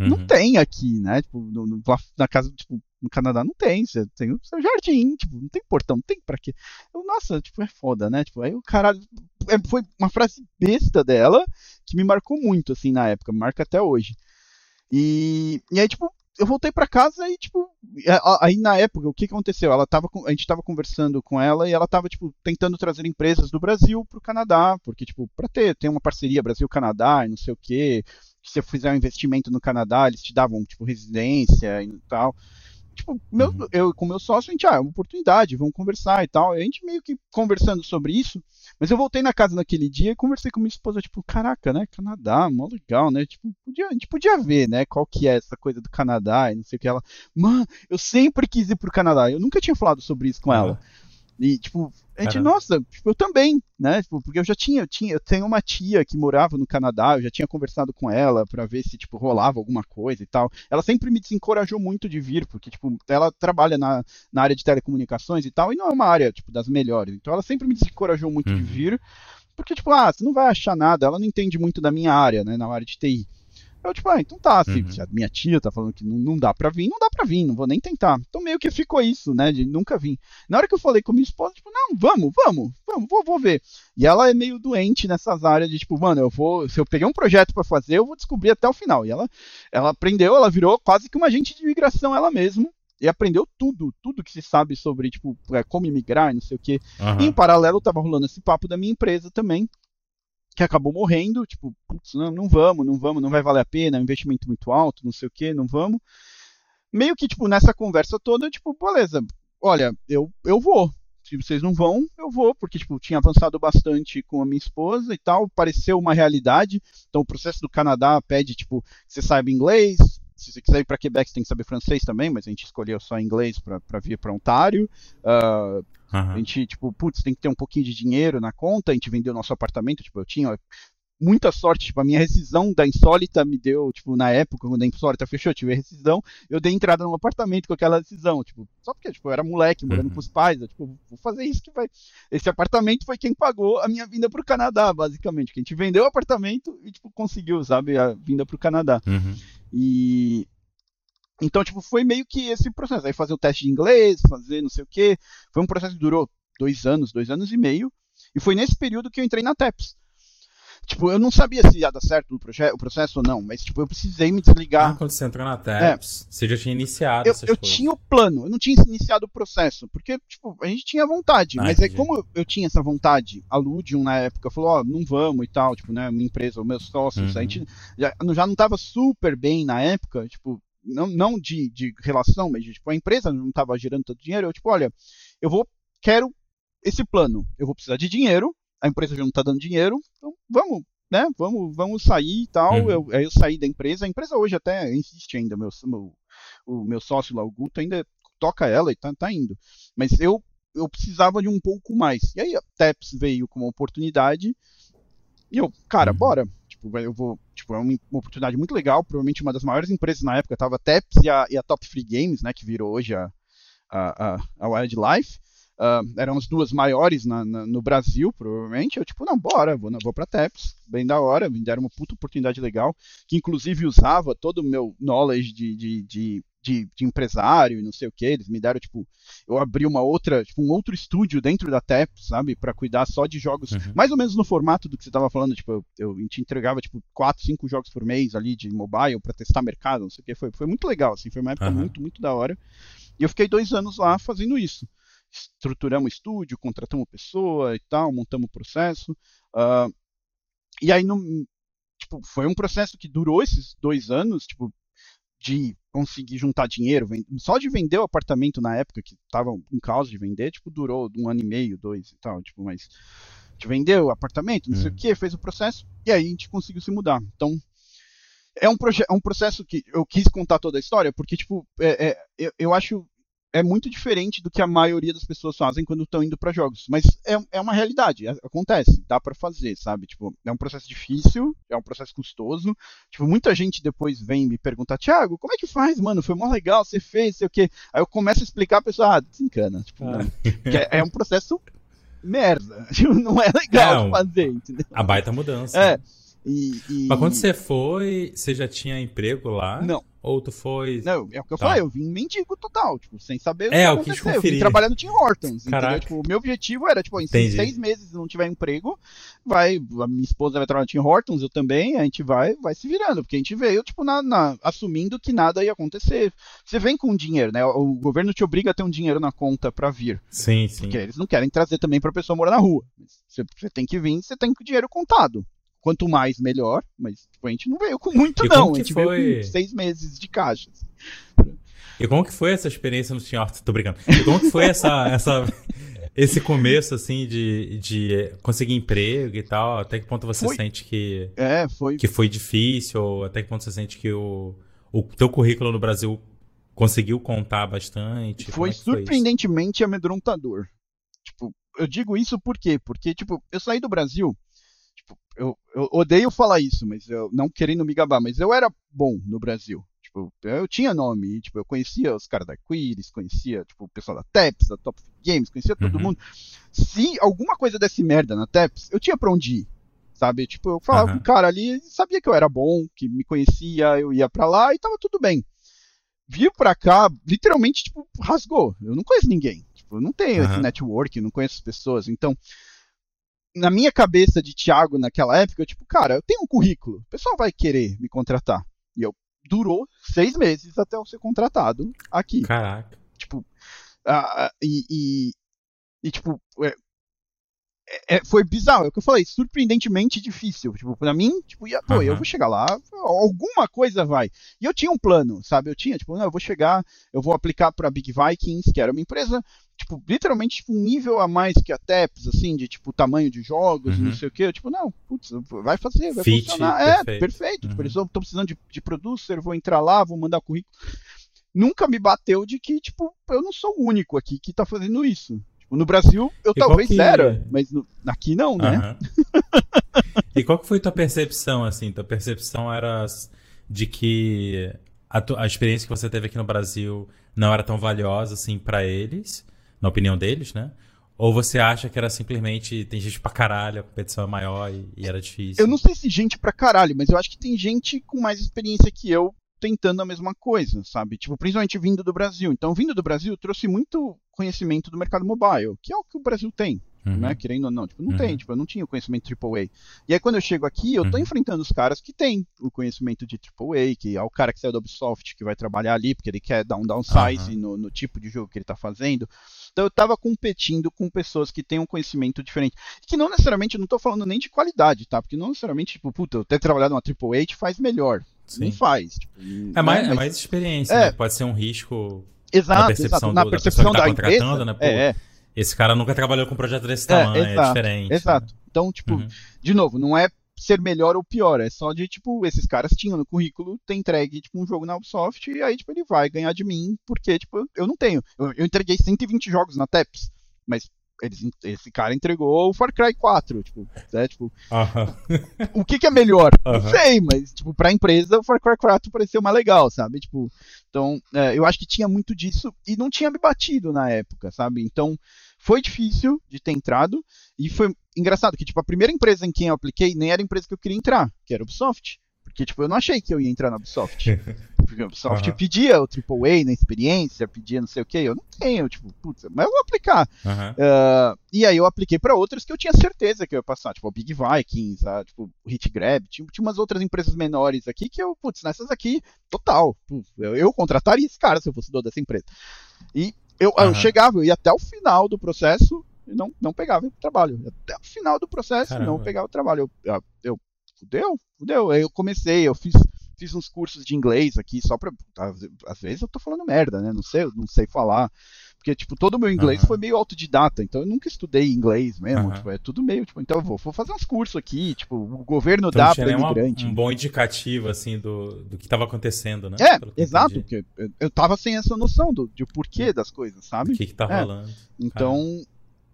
uhum. não tem aqui, né? Tipo, no, no, na casa, tipo, no Canadá não tem, você tem o seu jardim, tipo, não tem portão, não tem pra quê? Eu, nossa, tipo, é foda, né? Tipo, aí o cara, é, foi uma frase besta dela que me marcou muito, assim, na época, me marca até hoje. E, e aí, tipo, eu voltei para casa e, tipo, aí na época, o que aconteceu? Ela tava, a gente tava conversando com ela e ela tava, tipo, tentando trazer empresas do Brasil pro Canadá, porque, tipo, pra ter, ter uma parceria Brasil-Canadá e não sei o quê, se você fizer um investimento no Canadá, eles te davam, tipo, residência e tal tipo, meu, uhum. eu com meu sócio, a gente, ah, é uma oportunidade, vamos conversar e tal. A gente meio que conversando sobre isso, mas eu voltei na casa naquele dia e conversei com minha esposa, tipo, caraca, né, Canadá, mó legal, né, tipo, podia, a gente podia ver, né, qual que é essa coisa do Canadá e não sei o que. Ela, mano, eu sempre quis ir pro Canadá, eu nunca tinha falado sobre isso com uhum. E, tipo, a gente, Caramba. nossa, tipo, eu também, né? Tipo, porque eu já tinha, eu tinha, eu tenho uma tia que morava no Canadá, eu já tinha conversado com ela para ver se, tipo, rolava alguma coisa e tal. Ela sempre me desencorajou muito de vir, porque, tipo, ela trabalha na, na área de telecomunicações e tal, e não é uma área, tipo, das melhores. Então ela sempre me desencorajou muito de uhum. vir, porque, tipo, ah, você não vai achar nada, ela não entende muito da minha área, né, na área de TI. Eu, tipo, ah, então tá, se, uhum. se a minha tia tá falando que não, não, dá pra vir, não dá pra vir, não vou nem tentar. Então meio que ficou isso, né, de nunca vir. Na hora que eu falei com minha esposa, tipo, não, vamos, vamos, vamos, vou, vou ver. E ela é meio doente nessas áreas de, tipo, mano, eu vou, se eu peguei um projeto para fazer, eu vou descobrir até o final. E ela, ela aprendeu, ela virou quase que uma agente de imigração ela mesma e aprendeu tudo, tudo que se sabe sobre, tipo, é, como imigrar, não sei o quê. Uhum. E em paralelo tava rolando esse papo da minha empresa também, que acabou morrendo, tipo, putz, não, não vamos, não vamos, não vai valer a pena, é um investimento muito alto, não sei o que, não vamos. Meio que, tipo, nessa conversa toda, tipo, beleza, olha, eu, eu vou. se vocês não vão, eu vou, porque, tipo, tinha avançado bastante com a minha esposa e tal, pareceu uma realidade. Então, o processo do Canadá pede, tipo, que você saiba inglês, se você quiser ir para Quebec, você tem que saber francês também, mas a gente escolheu só inglês para vir para Ontário. Uh, uhum. A gente, tipo, putz, tem que ter um pouquinho de dinheiro na conta. A gente vendeu nosso apartamento, tipo, eu tinha muita sorte, tipo, a minha rescisão da Insólita me deu, tipo, na época, quando a Insólita fechou, eu tive a rescisão, eu dei entrada num apartamento com aquela rescisão, tipo, só porque, tipo, eu era moleque, morando uhum. com os pais, eu, tipo, vou fazer isso que vai... Esse apartamento foi quem pagou a minha vinda pro Canadá, basicamente, que a gente vendeu o apartamento e, tipo, conseguiu, sabe, a vinda pro Canadá. Uhum. E... Então, tipo, foi meio que esse processo, aí fazer o teste de inglês, fazer não sei o quê, foi um processo que durou dois anos, dois anos e meio, e foi nesse período que eu entrei na TEPS. Tipo, eu não sabia se ia dar certo o, o processo ou não, mas tipo, eu precisei me desligar. Ah, quando você entrou na TEPS, é. você já tinha iniciado eu, eu tinha o plano, eu não tinha iniciado o processo, porque, tipo, a gente tinha vontade, ah, mas entendi. aí como eu tinha essa vontade, a Ludium na época falou, ó, oh, não vamos e tal, tipo, né, minha empresa, os meus sócios, uhum. a gente já, já não tava super bem na época, tipo, não, não de, de relação, mas tipo, a empresa não tava gerando tanto dinheiro, eu, tipo, olha, eu vou, quero esse plano, eu vou precisar de dinheiro, a empresa já não tá dando dinheiro, então vamos, né, vamos, vamos sair e tal. Uhum. Eu, aí eu saí da empresa. A empresa hoje até insiste ainda, meu, meu, o meu sócio lá, o Guto, ainda toca ela e tá, tá indo. Mas eu, eu precisava de um pouco mais. E aí a TEPS veio com uma oportunidade. E eu, cara, uhum. bora. Tipo, eu vou. Tipo, é uma, uma, oportunidade muito legal. Provavelmente uma das maiores empresas na época tava a TEPS e a, e a Top Free Games, né? Que virou hoje a, a, a, a Wildlife. Uh, eram as duas maiores na, na, no Brasil, provavelmente. Eu, tipo, não, bora, vou, vou pra TEPS, bem da hora, me deram uma puta oportunidade legal, que inclusive usava todo o meu knowledge de, de, de, de, de empresário e não sei o que. Eles me deram, tipo, eu abri uma outra, tipo, um outro estúdio dentro da TEPS, sabe, para cuidar só de jogos, uhum. mais ou menos no formato do que você tava falando, tipo, eu, eu te entregava, tipo, quatro, cinco jogos por mês ali de mobile para testar mercado, não sei o que. Foi, foi muito legal, assim, foi uma época uhum. muito, muito da hora. E eu fiquei dois anos lá fazendo isso estruturamos estúdio, contratamos pessoa e tal, montamos o processo. Uh, e aí, no, tipo, foi um processo que durou esses dois anos, tipo, de conseguir juntar dinheiro. Só de vender o apartamento na época, que estava um caos de vender, tipo, durou um ano e meio, dois e tal, tipo, mas a gente vendeu o apartamento, não sei o que, fez o processo, e aí a gente conseguiu se mudar. Então, é um, é um processo que eu quis contar toda a história, porque, tipo, é, é, eu, eu acho é muito diferente do que a maioria das pessoas fazem quando estão indo para jogos. Mas é, é uma realidade, é, acontece, dá para fazer, sabe? Tipo, é um processo difícil, é um processo custoso. Tipo, muita gente depois vem me perguntar, Thiago, como é que faz, mano? Foi mó legal, você fez, sei o quê. Aí eu começo a explicar, a pessoa, ah, desencana. Tipo, ah. é, é, um processo merda. Tipo, não é legal de fazer, entendeu? A baita mudança. É. E, e... Mas quando você foi, você já tinha emprego lá? Não. Ou tu foi. Não, é o que eu tá. falei, eu vim mendigo total, tipo, sem saber o é, que acontecer. Eu vim trabalhando no Tim Hortons, entendeu? Tipo, o meu objetivo era, tipo, em Entendi. seis meses não tiver emprego, vai, a minha esposa vai trabalhar no Tim Hortons, eu também, a gente vai, vai se virando, porque a gente veio, tipo, na, na, assumindo que nada ia acontecer. Você vem com dinheiro, né? O governo te obriga a ter um dinheiro na conta pra vir. Sim, sim. Porque eles não querem trazer também pra pessoa morar na rua. Você, você tem que vir, você tem com o dinheiro contado quanto mais, melhor. Mas tipo, a gente não veio com muito, e não. A gente foi... veio com seis meses de caixa. Assim. E como que foi essa experiência no Senhor? Tô brincando. E como que foi essa, essa, esse começo, assim, de, de conseguir emprego e tal? Até que ponto você foi... sente que, é, foi... que foi difícil? Ou até que ponto você sente que o, o teu currículo no Brasil conseguiu contar bastante? Foi, é surpreendentemente amedrontador. Tipo, eu digo isso por quê? Porque, tipo, eu saí do Brasil tipo, eu, eu odeio falar isso, mas eu não querendo me gabar, mas eu era bom no Brasil. Tipo, eu tinha nome, tipo, eu conhecia os caras da Quiris, conhecia, tipo, o pessoal da TEPS, da Top Games, conhecia todo uhum. mundo. Se alguma coisa desse merda na TEPS, eu tinha pra onde ir, sabe? Tipo, eu falava uhum. com o cara ali, sabia que eu era bom, que me conhecia, eu ia pra lá e tava tudo bem. Vir pra cá, literalmente, tipo, rasgou. Eu não conheço ninguém. Tipo, eu não tenho uhum. esse network, não conheço as pessoas. Então, na minha cabeça de Thiago naquela época, eu, tipo, cara, eu tenho um currículo, o pessoal vai querer me contratar. E eu durou seis meses até eu ser contratado aqui. Caraca. Tipo, uh, e, e, e, tipo, é, é, foi bizarro, é o que eu falei, surpreendentemente difícil. Tipo, pra mim, tipo, ia, pô, uhum. eu vou chegar lá, alguma coisa vai. E eu tinha um plano, sabe? Eu tinha, tipo, não, eu vou chegar, eu vou aplicar pra Big Vikings, que era uma empresa, tipo, literalmente tipo, um nível a mais que a TEPS, assim, de tipo, tamanho de jogos, uhum. não sei o quê. Eu, tipo, não, putz, vai fazer, vai Fit, funcionar. É, perfeito. É, perfeito. Uhum. Tipo, eles estão precisando de, de producer, vou entrar lá, vou mandar currículo. Nunca me bateu de que, tipo, eu não sou o único aqui que tá fazendo isso. No Brasil, eu e talvez que... era, mas no... aqui não, né? e qual que foi tua percepção, assim? Tua percepção era de que a, tu... a experiência que você teve aqui no Brasil não era tão valiosa, assim, para eles, na opinião deles, né? Ou você acha que era simplesmente tem gente pra caralho, a competição é maior e, e, era difícil? Eu não sei se gente pra caralho, mas eu acho que tem gente com mais experiência que eu tentando a mesma coisa, sabe? Tipo, principalmente vindo do Brasil. Então, vindo do Brasil, trouxe muito conhecimento do mercado mobile, que é o que o Brasil tem, uhum. né? Querendo ou não. Tipo, não uhum. tem, tipo, eu não tinha o conhecimento AAA. E aí, quando eu chego aqui, eu tô uhum. enfrentando os caras que têm o conhecimento de AAA, que é o cara que saiu da Ubisoft, que vai trabalhar ali, porque ele quer dar um downsize no, no tipo de jogo que ele tá fazendo. Então eu estava competindo com pessoas que têm um conhecimento diferente. Que não necessariamente, eu não estou falando nem de qualidade, tá? Porque não necessariamente, tipo, puta, eu ter trabalhado numa AAA te faz melhor. Sim. Não faz. Tipo, é, mais, né? é mais experiência, é, né? Pode ser um risco exato, na percepção, exato. Na do, percepção da, da, tá contratando, né? Pô, é, é. Esse cara nunca trabalhou com um projeto desse é, tamanho, é, exato, é diferente. Exato. Né? Então, tipo, uhum. de novo, não é ser melhor ou pior, é só de, tipo, esses caras tinham no currículo ter entregue, tipo, um jogo na Ubisoft e aí, tipo, ele vai ganhar de mim, porque, tipo, eu não tenho. Eu, eu entreguei 120 jogos na TEPS, mas eles, esse cara entregou o Far Cry 4, tipo, né, tipo, uh -huh. o que, que é melhor? Uh -huh. Não sei, mas, tipo, pra empresa o Far Cry 4 pareceu mais legal, sabe, tipo, então, é, eu acho que tinha muito disso e não tinha me batido na época, sabe, então, foi difícil de ter entrado e foi engraçado que, tipo, a primeira empresa em quem eu apliquei nem era a empresa que eu queria entrar, que era a Ubisoft, porque, tipo, eu não achei que eu ia entrar na Ubisoft. Porque a Ubisoft uhum. pedia o AAA na experiência, pedia não sei o que, eu não tenho, tipo, putz, mas eu vou aplicar. Uhum. Uh, e aí eu apliquei para outras que eu tinha certeza que eu ia passar, tipo, o Big Vikings, a, tipo, o Hit Grab, tinha, tinha umas outras empresas menores aqui que eu, putz, nessas aqui, total, eu, eu contrataria esse cara se eu fosse dono dessa empresa. E eu, uhum. eu chegava, eu ia até o final do processo, e não, não pegava o trabalho. Até o final do processo, Caramba. não pegava o trabalho. Eu, eu, eu fudeu, fudeu. Aí eu comecei, eu fiz, fiz uns cursos de inglês aqui, só pra. Às vezes eu tô falando merda, né? Não sei, não sei falar. Porque, tipo, todo o meu inglês uhum. foi meio autodidata, então eu nunca estudei inglês mesmo. Uhum. Tipo, é tudo meio, tipo, então eu vou, vou fazer uns cursos aqui, tipo, o governo então, dá para imigrante. um bom indicativo, assim, do, do que estava acontecendo, né? É, exato, porque eu, eu tava sem essa noção do, de porquê das coisas, sabe? O que, que tá é. rolando. Então.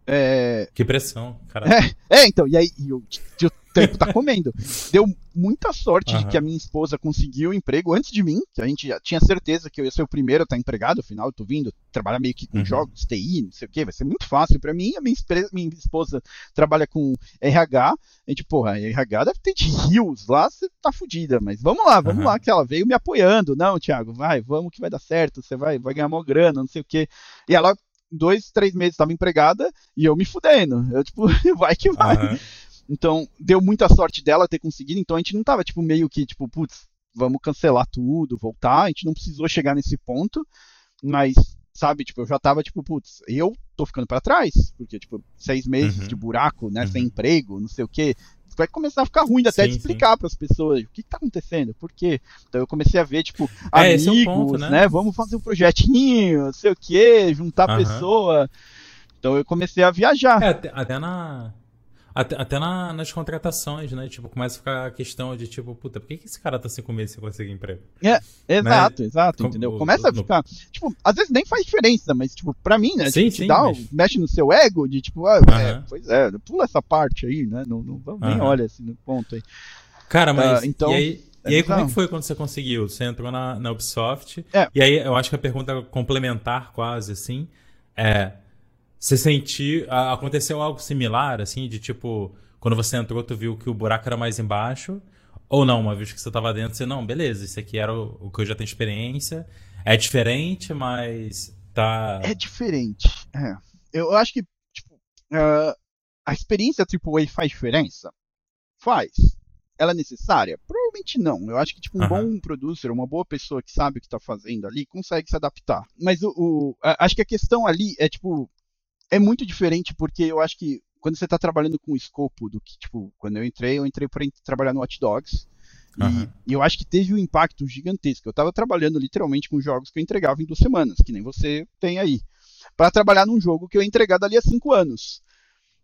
É... Que pressão, cara. É, é, então, e aí eu, eu tempo tá comendo. Deu muita sorte uhum. de que a minha esposa conseguiu o emprego antes de mim, que a gente já tinha certeza que eu ia ser o primeiro a estar empregado, afinal eu tô vindo trabalhar meio que com uhum. jogos, TI, não sei o que, vai ser muito fácil para mim. A minha, minha, esposa trabalha com RH, a gente, porra, RH deve ter de rios lá, você tá fudida, mas vamos lá, vamos uhum. lá, que ela veio me apoiando. Não, Thiago, vai, vamos que vai dar certo, você vai, vai ganhar uma grana, não sei o que. E ela dois, três meses estava empregada e eu me fudendo. Eu, tipo, vai que vai. Uhum. Então, deu muita sorte dela ter conseguido. Então, a gente não tava, tipo, meio que, tipo, putz, vamos cancelar tudo, voltar. A gente não precisou chegar nesse ponto. Mas, sabe, tipo, eu já tava, tipo, putz, eu tô ficando para trás. Porque, tipo, seis meses uhum. de buraco, né, uhum. sem emprego, não sei o quê. Vai começar a ficar ruim até sim, de explicar para as pessoas o que, que tá acontecendo, por quê. Então eu comecei a ver, tipo, é, amigos, é ponto, né? né? Vamos fazer um projetinho, não sei o quê, juntar uhum. pessoa. Então eu comecei a viajar. É, até, até na, até, até na, nas contratações, né? Tipo, começa a ficar a questão de, tipo, puta, por que, que esse cara tá sem comer se conseguir emprego? É, exato, né? exato, entendeu? Começa a ficar. Tipo, às vezes nem faz diferença, mas, tipo, pra mim, né? Sim, tipo, sim, dá, mas... mexe no seu ego de, tipo, ah, uh -huh. é, pois é, pula essa parte aí, né? Não, não, não nem uh -huh. olha assim no ponto aí. Cara, mas. Uh, então, e aí, e aí, como é que foi quando você conseguiu? Você entrou na, na Ubisoft. É. E aí, eu acho que a pergunta complementar, quase assim, é você sentiu. Aconteceu algo similar, assim, de tipo, quando você entrou, tu viu que o buraco era mais embaixo? Ou não, uma vez que você estava dentro, você, não, beleza, isso aqui era o, o, que eu já tenho experiência. É diferente, mas tá. É diferente. É. Eu acho que, tipo, uh, a experiência AAA faz diferença? Faz. Ela é necessária? Provavelmente não. Eu acho que, tipo, um bom producer, uma boa pessoa que sabe o que está fazendo ali, consegue se adaptar. Mas o, o, acho que a questão ali é, tipo, é muito diferente porque eu acho que quando você tá trabalhando com o escopo do que, tipo, quando eu entrei, eu entrei para trabalhar no Watch Dogs. Uhum. E, eu acho que teve um impacto gigantesco. Eu tava trabalhando literalmente com jogos que eu entregava em duas semanas, que nem você tem aí. para trabalhar num jogo que eu ia entregar dali a cinco anos.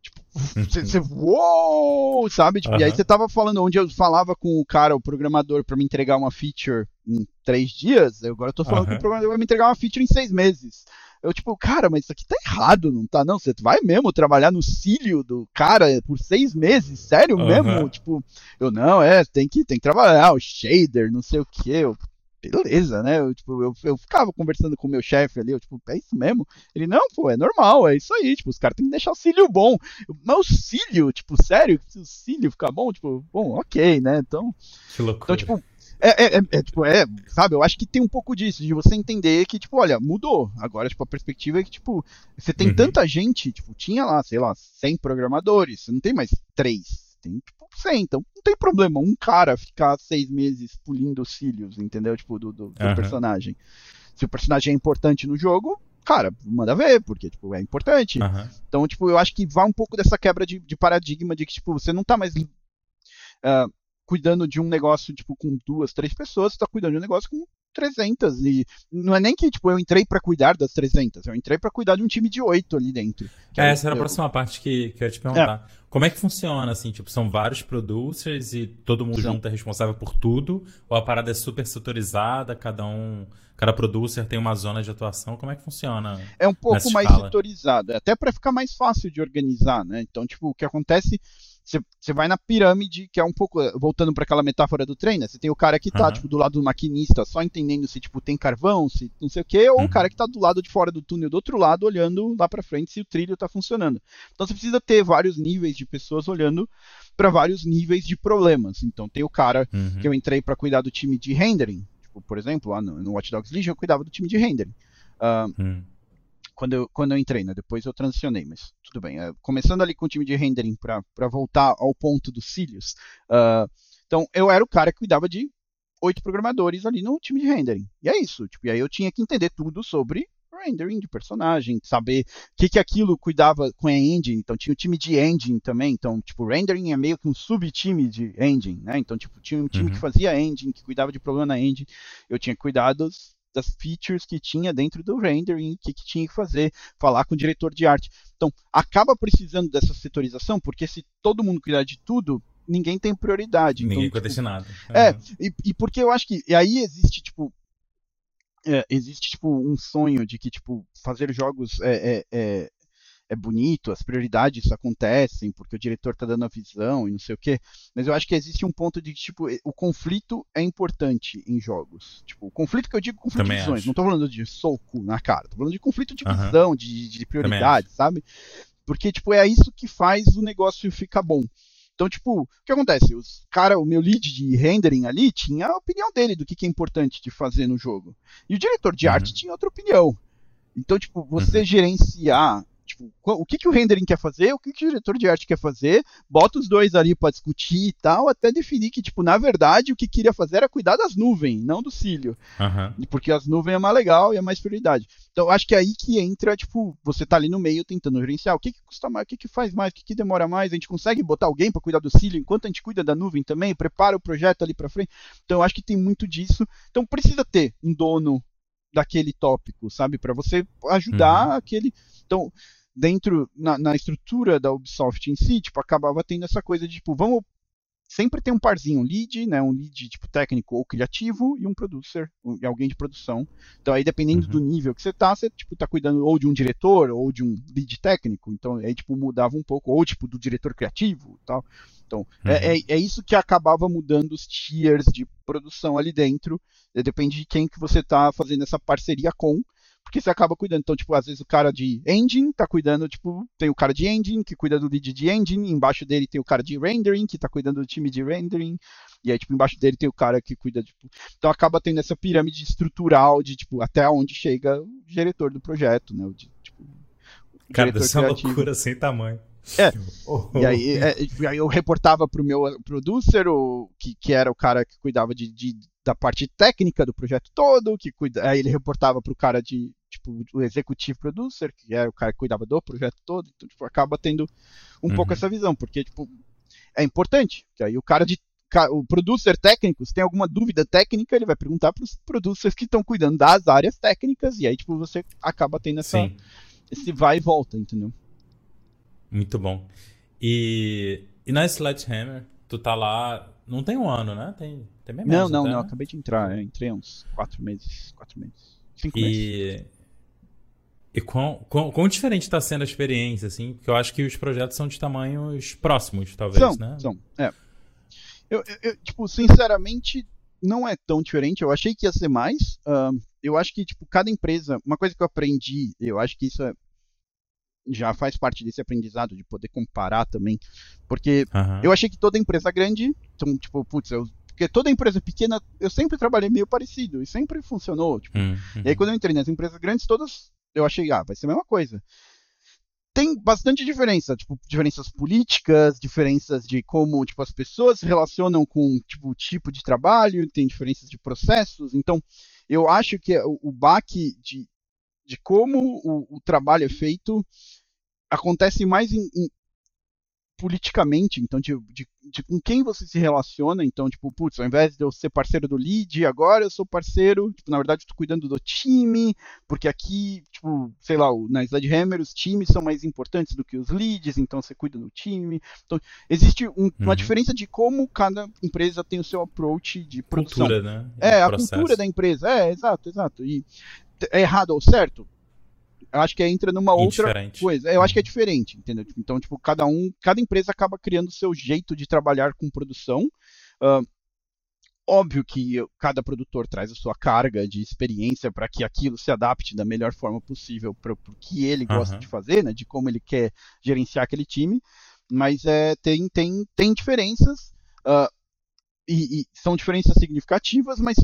Tipo, você, uou, sabe? Tipo, uhum. E aí você tava falando, onde eu falava com o cara, o programador, para me entregar uma feature em três dias, agora eu tô falando uhum. que o programador vai me entregar uma feature em seis meses. Eu, tipo, cara, mas isso aqui tá errado, não tá? Não, você vai mesmo trabalhar no cílio do cara por seis meses? Sério uhum. mesmo? Tipo, eu, não, é, tem que, tem que trabalhar, o shader, não sei o que. Eu, beleza, né? Eu, tipo, eu, eu ficava conversando com o meu chefe ali, eu, tipo, é isso mesmo? Ele, não, pô, é normal, é isso aí, tipo, os caras têm que deixar o cílio bom. mas o cílio, tipo, sério, se o cílio ficar bom, tipo, bom, ok, né? Então. Que loucura. Então, tipo, é, é, é, é, tipo, é, sabe, eu acho que tem um pouco disso, de você entender que, tipo, olha, mudou. Agora, tipo, a perspectiva é que, tipo, você tem uhum. tanta gente, tipo, tinha lá, sei lá, 100 programadores, você não tem mais 3, tem, tipo, 100. Então, não tem problema um cara ficar seis meses pulindo os cílios, entendeu? Tipo, do, do, do uhum. personagem. Se o personagem é importante no jogo, cara, manda ver, porque, tipo, é importante. Uhum. Então, tipo, eu acho que vai um pouco dessa quebra de, de paradigma de que, tipo, você não tá mais... Uh, cuidando de um negócio, tipo, com duas, três pessoas, você tá cuidando de um negócio com 300. E não é nem que, tipo, eu entrei para cuidar das 300, eu entrei para cuidar de um time de oito ali dentro. É, essa era a próxima parte que, que eu ia te perguntar. É. Como é que funciona, assim? Tipo, são vários producers e todo mundo junto é responsável por tudo? Ou a parada é super setorizada, cada um... Cada producer tem uma zona de atuação, como é que funciona? É um pouco mais escala? setorizado, até para ficar mais fácil de organizar, né? Então, tipo, o que acontece você vai na pirâmide, que é um pouco, voltando para aquela metáfora do trem, né? Você tem o cara que tá, uhum. tipo, do lado do maquinista, só entendendo se, tipo, tem carvão, se não sei o quê, ou uhum. o cara que tá do lado de fora do túnel, do outro lado, olhando lá para frente se o trilho tá funcionando. Então você precisa ter vários níveis de pessoas olhando para vários níveis de problemas. Então tem o cara uhum. que eu entrei para cuidar do time de rendering, tipo, por exemplo, lá no, no Watch Dogs Legion eu cuidava do time de rendering. Uh, quando eu, quando eu entrei, né? Depois eu transicionei, mas tudo bem. É, começando ali com o time de rendering para voltar ao ponto dos cílios. Uh, então, eu era o cara que cuidava de oito programadores ali no time de rendering. E é isso. Tipo, e aí eu tinha que entender tudo sobre rendering de personagem, saber o que, que aquilo cuidava com a engine. Então tinha o time de engine também. Então, tipo, rendering é meio que um subtime de engine, né? Então, tipo, tinha um time uhum. que fazia engine, que cuidava de problema na engine. Eu tinha cuidados das features que tinha dentro do rendering, o que, que tinha que fazer, falar com o diretor de arte. Então, acaba precisando dessa setorização, porque se todo mundo cuidar de tudo, ninguém tem prioridade. Ninguém então, acontece tipo, nada. É, e, e, porque eu acho que. E aí existe, tipo. É, existe, tipo, um sonho de que, tipo, fazer jogos é, é, é bonito, as prioridades acontecem, porque o diretor está dando a visão e não sei o quê. Mas eu acho que existe um ponto de tipo, o conflito é importante em jogos. Tipo, o conflito que eu digo conflito Também de visões, acho. não estou falando de soco na cara, estou falando de conflito de visão, de, de prioridade, sabe? Porque, tipo, é isso que faz o negócio ficar bom. Então, tipo, o que acontece? Os cara, o meu lead de rendering ali tinha a opinião dele do que, que é importante de fazer no jogo. E o diretor de uhum. arte tinha outra opinião. Então, tipo, você uhum. gerenciar Tipo, o que, que o rendering quer fazer, o que, que o diretor de arte quer fazer, bota os dois ali para discutir e tal, até definir que, tipo, na verdade, o que queria fazer era cuidar das nuvens, não do cílio. Uhum. Porque as nuvens é mais legal e é mais prioridade. Então, acho que é aí que entra, tipo, você tá ali no meio tentando gerenciar o que, que custa mais, o que, que faz mais, o que, que demora mais, a gente consegue botar alguém para cuidar do cílio enquanto a gente cuida da nuvem também, prepara o projeto ali para frente. Então, acho que tem muito disso. Então, precisa ter um dono daquele tópico, sabe? Para você ajudar uhum. aquele. Então, dentro, na, na, estrutura da Ubisoft em si, tipo, acabava tendo essa coisa de, tipo, vamos sempre ter um parzinho, um lead, né, um lead tipo técnico ou criativo e um producer, um, alguém de produção. Então aí dependendo uhum. do nível que você tá, você tipo tá cuidando ou de um diretor ou de um lead técnico. Então aí tipo mudava um pouco ou tipo do diretor criativo, tal. Então é, uhum. é, é, isso que acabava mudando os tiers de produção ali dentro. Depende de quem que você tá fazendo essa parceria com porque você acaba cuidando. Então, tipo, às vezes o cara de engine tá cuidando, tipo, tem o cara de engine que cuida do lead de engine, embaixo dele tem o cara de rendering que tá cuidando do time de rendering, e aí, tipo, embaixo dele tem o cara que cuida, tipo. Então acaba tendo essa pirâmide estrutural de, tipo, até onde chega o diretor do projeto, né? O, de, tipo, o cara, isso é uma loucura sem tamanho. É. Oh, e aí, é, aí eu reportava pro meu producer, o, que, que era o cara que cuidava de, de da parte técnica do projeto todo, que cuida, aí ele reportava pro cara de, tipo, o executive producer, que era o cara que cuidava do projeto todo, então, tipo, acaba tendo um uhum. pouco essa visão, porque, tipo, é importante, que aí o cara de o producer técnico, se tem alguma dúvida técnica, ele vai perguntar para os producers que estão cuidando das áreas técnicas, e aí, tipo, você acaba tendo essa, esse vai e volta, entendeu? Muito bom. E, e na Sledgehammer, tu tá lá, não tem um ano, né? Tem, tem menos, Não, não, até, não, né? acabei de entrar, é, entrei uns quatro meses, quatro meses, cinco e... meses. E quão, quão, quão diferente está sendo a experiência, assim? Porque eu acho que os projetos são de tamanhos próximos, talvez, são, né? São, é. Eu, eu, eu, tipo, sinceramente, não é tão diferente. Eu achei que ia ser mais. Uh, eu acho que, tipo, cada empresa. Uma coisa que eu aprendi, eu acho que isso é, já faz parte desse aprendizado de poder comparar também. Porque uhum. eu achei que toda empresa grande. Então, tipo, putz, eu porque toda empresa pequena, eu sempre trabalhei meio parecido e sempre funcionou. Tipo, uhum. E aí quando eu entrei nas empresas grandes, todas eu achei, ah, vai ser a mesma coisa tem bastante diferença, tipo, diferenças políticas, diferenças de como, tipo, as pessoas se relacionam com, tipo, o tipo de trabalho, tem diferenças de processos, então, eu acho que o, o baque de, de como o, o trabalho é feito acontece mais em, em politicamente, então de, de, de, com quem você se relaciona, então tipo, putz, ao invés de eu ser parceiro do lead, agora eu sou parceiro, tipo, na verdade estou cuidando do time, porque aqui, tipo, sei lá, na Sledgehammer os times são mais importantes do que os leads, então você cuida do time. Então, existe um, uhum. uma diferença de como cada empresa tem o seu approach de produção. Cultura, né? É, a cultura da empresa, é, exato, exato. E é errado ou certo? Eu acho que entra numa outra coisa. Eu acho que é diferente, entendeu? Então, tipo, cada um, cada empresa acaba criando o seu jeito de trabalhar com produção. Uh, óbvio que cada produtor traz a sua carga de experiência para que aquilo se adapte da melhor forma possível para o que ele gosta uhum. de fazer, né? De como ele quer gerenciar aquele time. Mas é, tem, tem, tem diferenças. Uh, e, e, são diferenças significativas, mas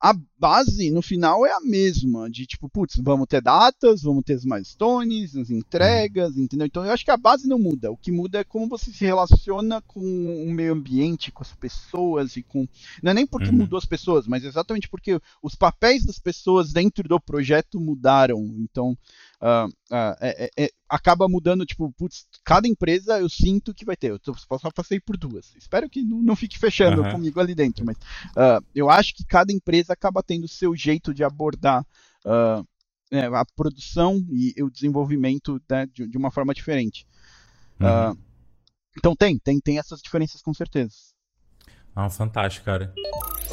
a base no final é a mesma, de tipo, putz, vamos ter datas, vamos ter as milestones, as entregas, uhum. entendeu? Então eu acho que a base não muda. O que muda é como você se relaciona com o meio ambiente, com as pessoas e com. Não é nem porque uhum. mudou as pessoas, mas exatamente porque os papéis das pessoas dentro do projeto mudaram. Então uh, uh, é, é, acaba mudando, tipo, putz, cada empresa eu sinto que vai ter. Eu só passei por duas. Espero que não, não fique fechando uhum. comigo ali dentro, mas uh, eu acho que cada empresa acaba tendo o seu jeito de abordar é, a produção e o desenvolvimento né, de, de, uma forma diferente. Uhum. então tem, tem, tem essas diferenças com certeza. Ah, fantástico, cara.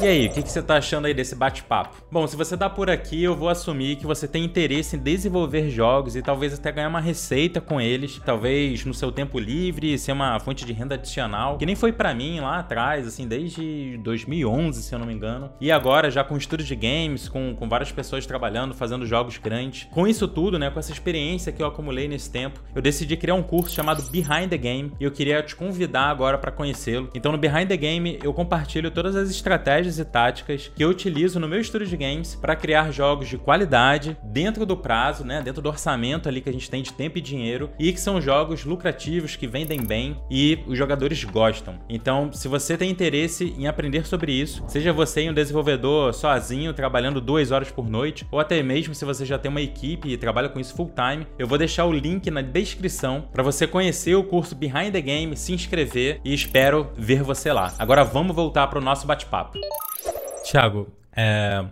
E aí, o que, que, você tá achando aí desse bate-papo? Bom, se você tá por aqui, eu vou assumir que você tem interesse em desenvolver jogos e talvez até ganhar uma receita com eles, talvez no seu tempo livre, ser uma fonte de renda adicional, que nem foi para mim lá atrás, assim, desde 2011, se eu não me engano. E agora, já com estúdio de games, com, com várias pessoas trabalhando, fazendo jogos grandes. Com isso tudo, né, com essa experiência que eu acumulei nesse tempo, eu decidi criar um curso chamado Behind the Game e eu queria te convidar agora para conhecê-lo. Então, no Behind the Game, eu compartilho todas as estratégias estratégias e táticas que eu utilizo no meu estúdio de games para criar jogos de qualidade dentro do prazo, né, dentro do orçamento ali que a gente tem de tempo e dinheiro e que são jogos lucrativos que vendem bem e os jogadores gostam. Então, se você tem interesse em aprender sobre isso, seja você um desenvolvedor sozinho trabalhando duas horas por noite ou até mesmo se você já tem uma equipe e trabalha com isso full time, eu vou deixar o link na descrição para você conhecer o curso Behind the Game, se inscrever e espero ver você lá. Agora vamos voltar para o nosso bate-papo. Tiago, é...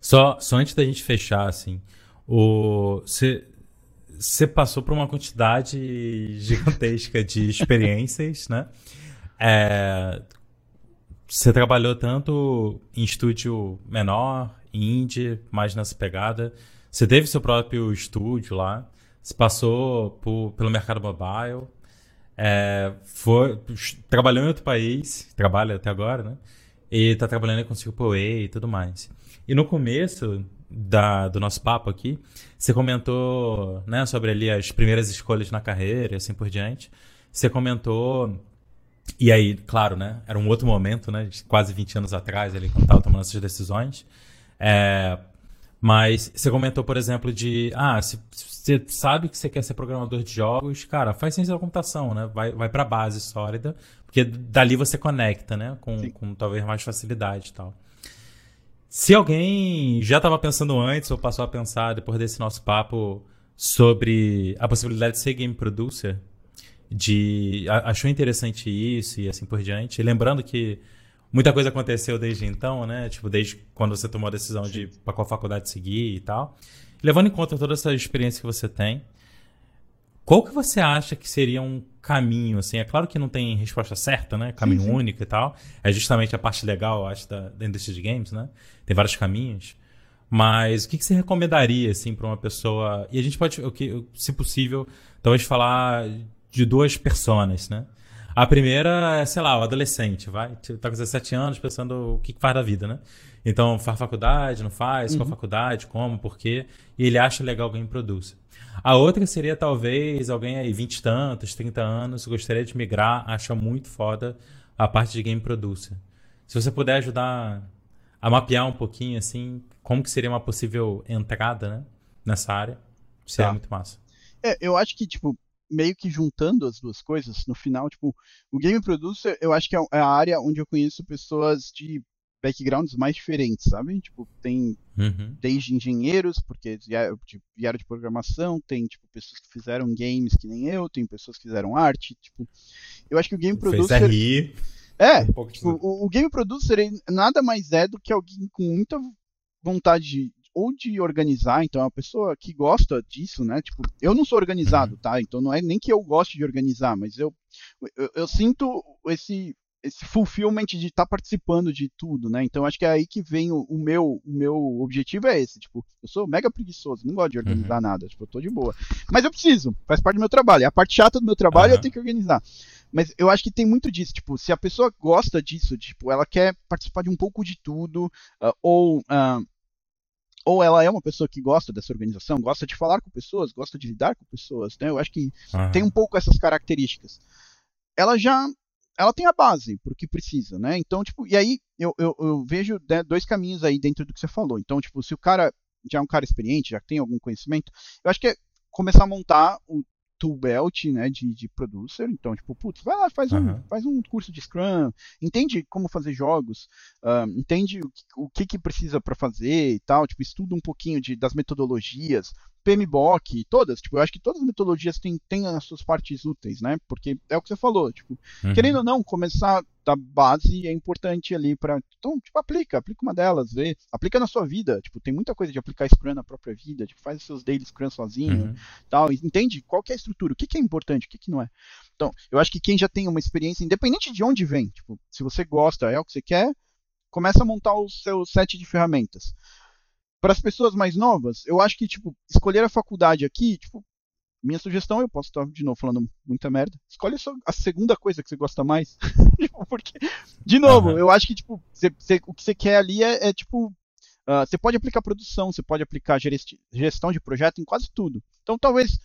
só, só antes da gente fechar, assim, você o... passou por uma quantidade gigantesca de experiências, né? É... Você trabalhou tanto em estúdio menor, indie, mais nessa pegada. Você teve seu próprio estúdio lá. Você passou por, pelo mercado mobile. É, foi, trabalhou em outro país, trabalha até agora, né? E tá trabalhando com AAA e tudo mais. E no começo da, do nosso papo aqui, você comentou né, sobre ali as primeiras escolhas na carreira e assim por diante. Você comentou. E aí, claro, né? Era um outro momento, né? Quase 20 anos atrás, ali, quando estava tomando essas decisões. É, mas você comentou, por exemplo, de. Ah, se, você sabe que você quer ser programador de jogos, cara, faz ciência da computação, né? Vai, vai pra base sólida, porque dali você conecta, né? Com, com talvez mais facilidade e tal. Se alguém já estava pensando antes ou passou a pensar depois desse nosso papo sobre a possibilidade de ser game producer, de achou interessante isso e assim por diante, lembrando que muita coisa aconteceu desde então, né? Tipo, desde quando você tomou a decisão de para qual faculdade seguir e tal. Levando em conta toda essa experiência que você tem, qual que você acha que seria um caminho, assim? É claro que não tem resposta certa, né? Caminho sim, sim. único e tal. É justamente a parte legal, acho, da, da indústria de games, né? Tem vários caminhos. Mas o que, que você recomendaria, assim, para uma pessoa... E a gente pode, se possível, talvez falar de duas personas, né? A primeira é, sei lá, o adolescente, vai. Tipo, tá com 17 anos pensando o que, que faz da vida, né? Então, faz faculdade, não faz? Uhum. Qual faculdade? Como? Por quê? E ele acha legal alguém produza. A outra seria talvez alguém aí, 20 e tantos, 30 anos, gostaria de migrar, acha muito foda a parte de game producer. Se você puder ajudar a mapear um pouquinho, assim, como que seria uma possível entrada, né? Nessa área, seria tá. muito massa. É, eu acho que, tipo, meio que juntando as duas coisas, no final, tipo, o game producer, eu acho que é, é a área onde eu conheço pessoas de backgrounds mais diferentes, sabe? Tipo, tem uhum. desde engenheiros, porque vieram de programação, tem, tipo, pessoas que fizeram games que nem eu, tem pessoas que fizeram arte, tipo, eu acho que o game producer... Fez RI. É, um tipo, o, o, game producer nada mais é do que alguém com muita vontade ou de organizar, então é uma pessoa que gosta disso, né? Tipo, eu não sou organizado, uhum. tá? Então não é nem que eu goste de organizar, mas eu, eu, eu sinto esse esse fulfillment de estar tá participando de tudo, né? Então acho que é aí que vem o, o, meu o meu objetivo é esse, tipo, eu sou mega preguiçoso, não gosto de organizar uhum. nada, tipo, eu tô de boa. Mas eu preciso, faz parte do meu trabalho. A parte chata do meu trabalho uhum. eu tenho que organizar. Mas eu acho que tem muito disso, tipo, se a pessoa gosta disso, tipo, ela quer participar de um pouco de tudo, uh, ou uh, ou ela é uma pessoa que gosta dessa organização, gosta de falar com pessoas, gosta de lidar com pessoas, né? Eu acho que uhum. tem um pouco essas características. Ela já ela tem a base pro que precisa, né? Então, tipo, e aí eu, eu, eu vejo né, dois caminhos aí dentro do que você falou. Então, tipo, se o cara já é um cara experiente, já tem algum conhecimento, eu acho que é começar a montar o tool belt, né, de, de producer. Então, tipo, putz, vai lá, faz, uhum. um, faz um curso de Scrum, entende como fazer jogos, uh, entende o, o, que, que precisa para fazer e tal, tipo, estuda um pouquinho de, das metodologias, PMBOK, todas, tipo, eu acho que todas as metodologias têm, têm as suas partes úteis, né? Porque é o que você falou, tipo, uhum. querendo ou não, começar da base é importante ali para então, tipo, aplica, aplica uma delas, vê, aplica na sua vida, tipo, tem muita coisa de aplicar Scrum na própria vida, tipo, faz os seus daily Scrum sozinho, uhum. tal, entende qual que é a estrutura, o que, que é importante, o que, que não é. Então, eu acho que quem já tem uma experiência, independente de onde vem, tipo, se você gosta, é o que você quer, começa a montar o seu set de ferramentas para as pessoas mais novas, eu acho que, tipo, escolher a faculdade aqui, tipo, minha sugestão, eu posso estar de novo falando muita merda. Escolhe a segunda coisa que você gosta mais. Tipo, porque, de novo, uhum. eu acho que, tipo, cê, cê, o que você quer ali é, é tipo. Uh, você pode aplicar produção, você pode aplicar gestão de projeto em quase tudo. Então, talvez,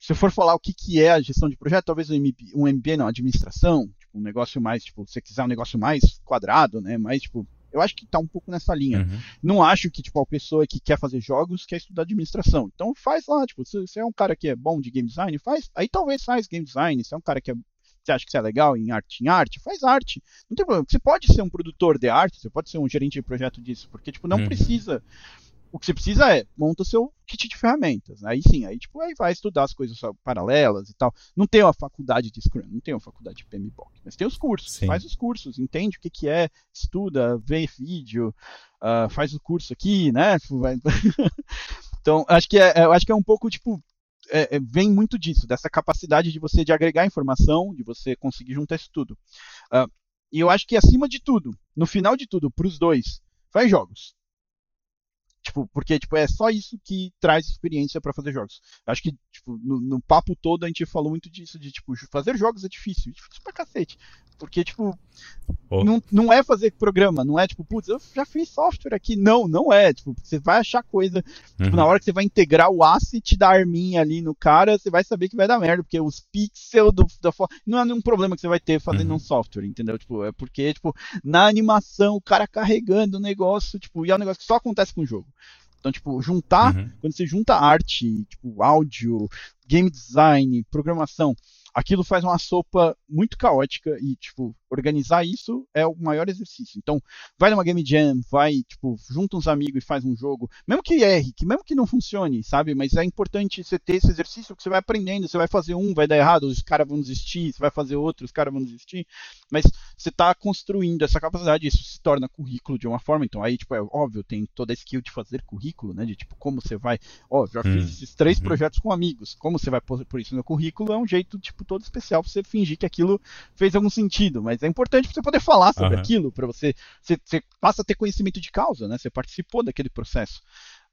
se eu for falar o que, que é a gestão de projeto, talvez um MBA, um MBA não, administração, tipo, um negócio mais, tipo, se você quiser um negócio mais quadrado, né, mais, tipo, eu acho que tá um pouco nessa linha. Uhum. Não acho que, tipo, a pessoa que quer fazer jogos quer estudar administração. Então faz lá, tipo, se você é um cara que é bom de game design, faz. Aí talvez faz game design. Se é um cara que é, você acha que você é legal em arte, em arte, faz arte. Não tem problema. Você pode ser um produtor de arte, você pode ser um gerente de projeto disso, porque, tipo, não uhum. precisa o que você precisa é monta o seu kit de ferramentas. Aí sim, aí tipo, aí vai estudar as coisas paralelas e tal. Não tem uma faculdade de Scrum, não tem uma faculdade de PMBOK, mas tem os cursos. Sim. Faz os cursos, entende o que, que é, estuda, vê vídeo, uh, faz o curso aqui, né? então, acho que é, acho que é um pouco tipo é, é, vem muito disso, dessa capacidade de você de agregar informação, de você conseguir juntar isso tudo. Uh, e eu acho que acima de tudo, no final de tudo, para os dois, faz jogos. Tipo, porque tipo, é só isso que traz experiência para fazer jogos. Acho que tipo, no, no, papo todo a gente falou muito disso, de tipo, fazer jogos é difícil, difícil pra cacete. Porque, tipo, oh. não, não é fazer programa, não é tipo, putz, eu já fiz software aqui. Não, não é. Tipo, você vai achar coisa. Uhum. Tipo, na uhum. hora que você vai integrar o asset da arminha ali no cara, você vai saber que vai dar merda, porque os pixels do, da não é nenhum problema que você vai ter fazendo uhum. um software, entendeu? Tipo, é porque, tipo, na animação, o cara carregando o negócio, tipo, e é um negócio que só acontece com o jogo. Então, tipo, juntar, uhum. quando você junta arte, tipo, áudio, game design, programação, aquilo faz uma sopa muito caótica e, tipo, organizar isso é o maior exercício. Então, vai numa game jam, vai, tipo, junta uns amigos e faz um jogo, mesmo que erre, que mesmo que não funcione, sabe? Mas é importante você ter esse exercício que você vai aprendendo, você vai fazer um, vai dar errado, os caras vão desistir, você vai fazer outro, os caras vão desistir, mas você está construindo essa capacidade, isso se torna currículo de uma forma, então aí, tipo, é óbvio, tem toda a skill de fazer currículo, né, de, tipo, como você vai, ó, já fiz hum, esses três uhum. projetos com amigos, como você vai pôr por isso no currículo, é um jeito, tipo, todo especial pra você fingir que aquilo fez algum sentido, mas é importante pra você poder falar sobre uhum. aquilo, para você, você, você passa a ter conhecimento de causa, né? Você participou daquele processo.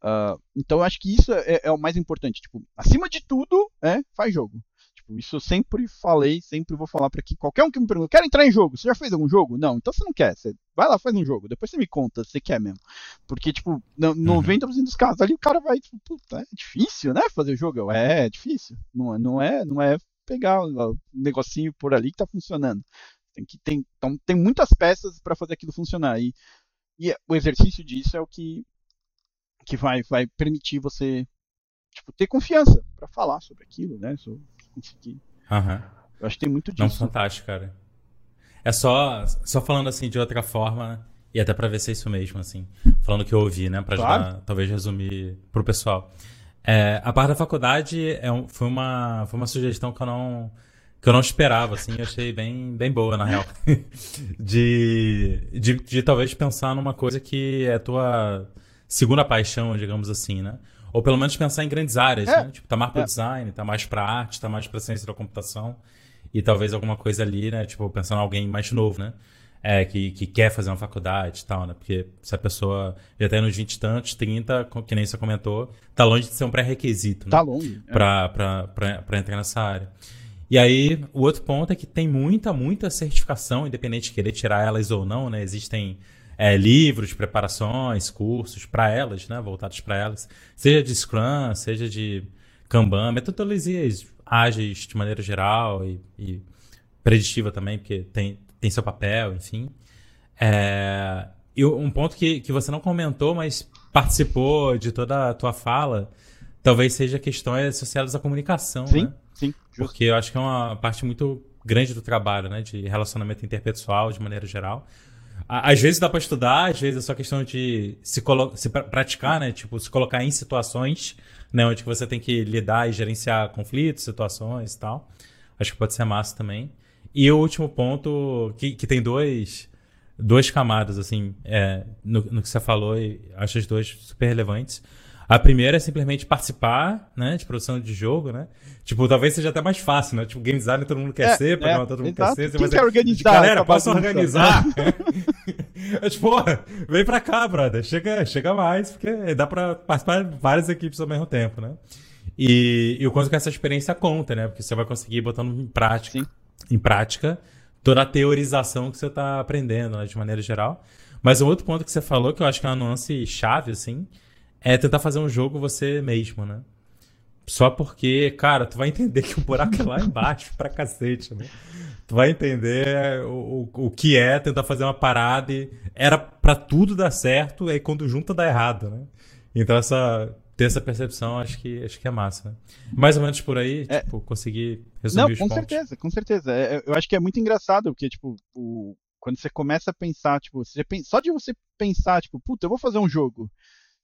Uh, então eu acho que isso é, é, o mais importante. Tipo, acima de tudo, é faz jogo. Tipo, isso eu sempre falei, sempre vou falar para que qualquer um que me pergunta, quer entrar em jogo? Você já fez algum jogo? Não, então você não quer. Você vai lá, faz um jogo. Depois você me conta se você quer mesmo. Porque, tipo, 90% uhum. dos casos ali o cara vai, tipo, puta, é difícil, né? Fazer jogo. É, é difícil. Não, não é, não é pegar um negocinho por ali que tá funcionando. Tem que tem, então tem muitas peças para fazer aquilo funcionar e, e o exercício disso é o que que vai vai permitir você tipo, ter confiança para falar sobre aquilo, né? Uhum. Eu acho que tem muito disso. Não, fantástico, cara. É só só falando assim de outra forma e até para ver se é isso mesmo assim, falando o que eu ouvi, né, para claro. talvez resumir pro pessoal. É, a parte da faculdade é um, foi, uma, foi uma sugestão que eu não que eu não esperava, assim, eu achei bem, bem boa, na real. de, de, de talvez pensar numa coisa que é tua segunda paixão, digamos assim, né? Ou pelo menos pensar em grandes áreas, é. né? Tipo, tá mais pro é. design, tá mais pra arte, tá mais pra ciência da computação. E talvez alguma coisa ali, né? Tipo, pensando em alguém mais novo, né? é, que, que quer fazer uma faculdade e tal, né? Porque se a pessoa já tá nos 20 e tantos, 30, que nem você comentou, tá longe de ser um pré-requisito, né? Tá longe. É. Pra, pra, pra, pra entrar nessa área. E aí, o outro ponto é que tem muita, muita certificação, independente de querer tirar elas ou não, né? Existem é, livros, preparações, cursos para elas, né? Voltados para elas. Seja de Scrum, seja de Kanban, metodologias ágeis de maneira geral e, e preditiva também, porque tem, tem seu papel, enfim. É, e um ponto que, que você não comentou, mas participou de toda a tua fala, talvez seja questões associadas à comunicação, sim, né? Sim, justo. Porque eu acho que é uma parte muito grande do trabalho, né? De relacionamento interpessoal, de maneira geral. Às vezes dá para estudar, às vezes é só questão de se, se praticar, né? Tipo, se colocar em situações, né? Onde você tem que lidar e gerenciar conflitos, situações e tal. Acho que pode ser massa também. E o último ponto, que, que tem dois, duas camadas, assim, é, no, no que você falou, e acho as duas super relevantes. A primeira é simplesmente participar, né, de produção de jogo, né? Tipo, talvez seja até mais fácil, né? Tipo, game design todo mundo quer é, ser, programa é, todo mundo exato. quer ser. Quem quer é, organizar? Galera, posso organizar? é tipo, vem pra cá, brother. Chega, chega mais, porque dá pra participar de várias equipes ao mesmo tempo, né? E, e o quanto que essa experiência conta, né? Porque você vai conseguir botando em prática. Sim em prática toda a teorização que você está aprendendo, né, de maneira geral. Mas um outro ponto que você falou, que eu acho que é uma nuance chave, assim, é tentar fazer um jogo você mesmo, né? Só porque, cara, tu vai entender que o buraco é lá embaixo pra cacete, né? Tu vai entender o, o, o que é tentar fazer uma parada e era para tudo dar certo, e quando junta dá errado, né? Então essa ter essa percepção, acho que, acho que é massa. Né? Mais ou menos por aí, é. tipo, conseguir resumir Não, os com pontos. certeza, com certeza. É, eu acho que é muito engraçado, porque, tipo, o, quando você começa a pensar, tipo, só de você pensar, tipo, puta, eu vou fazer um jogo,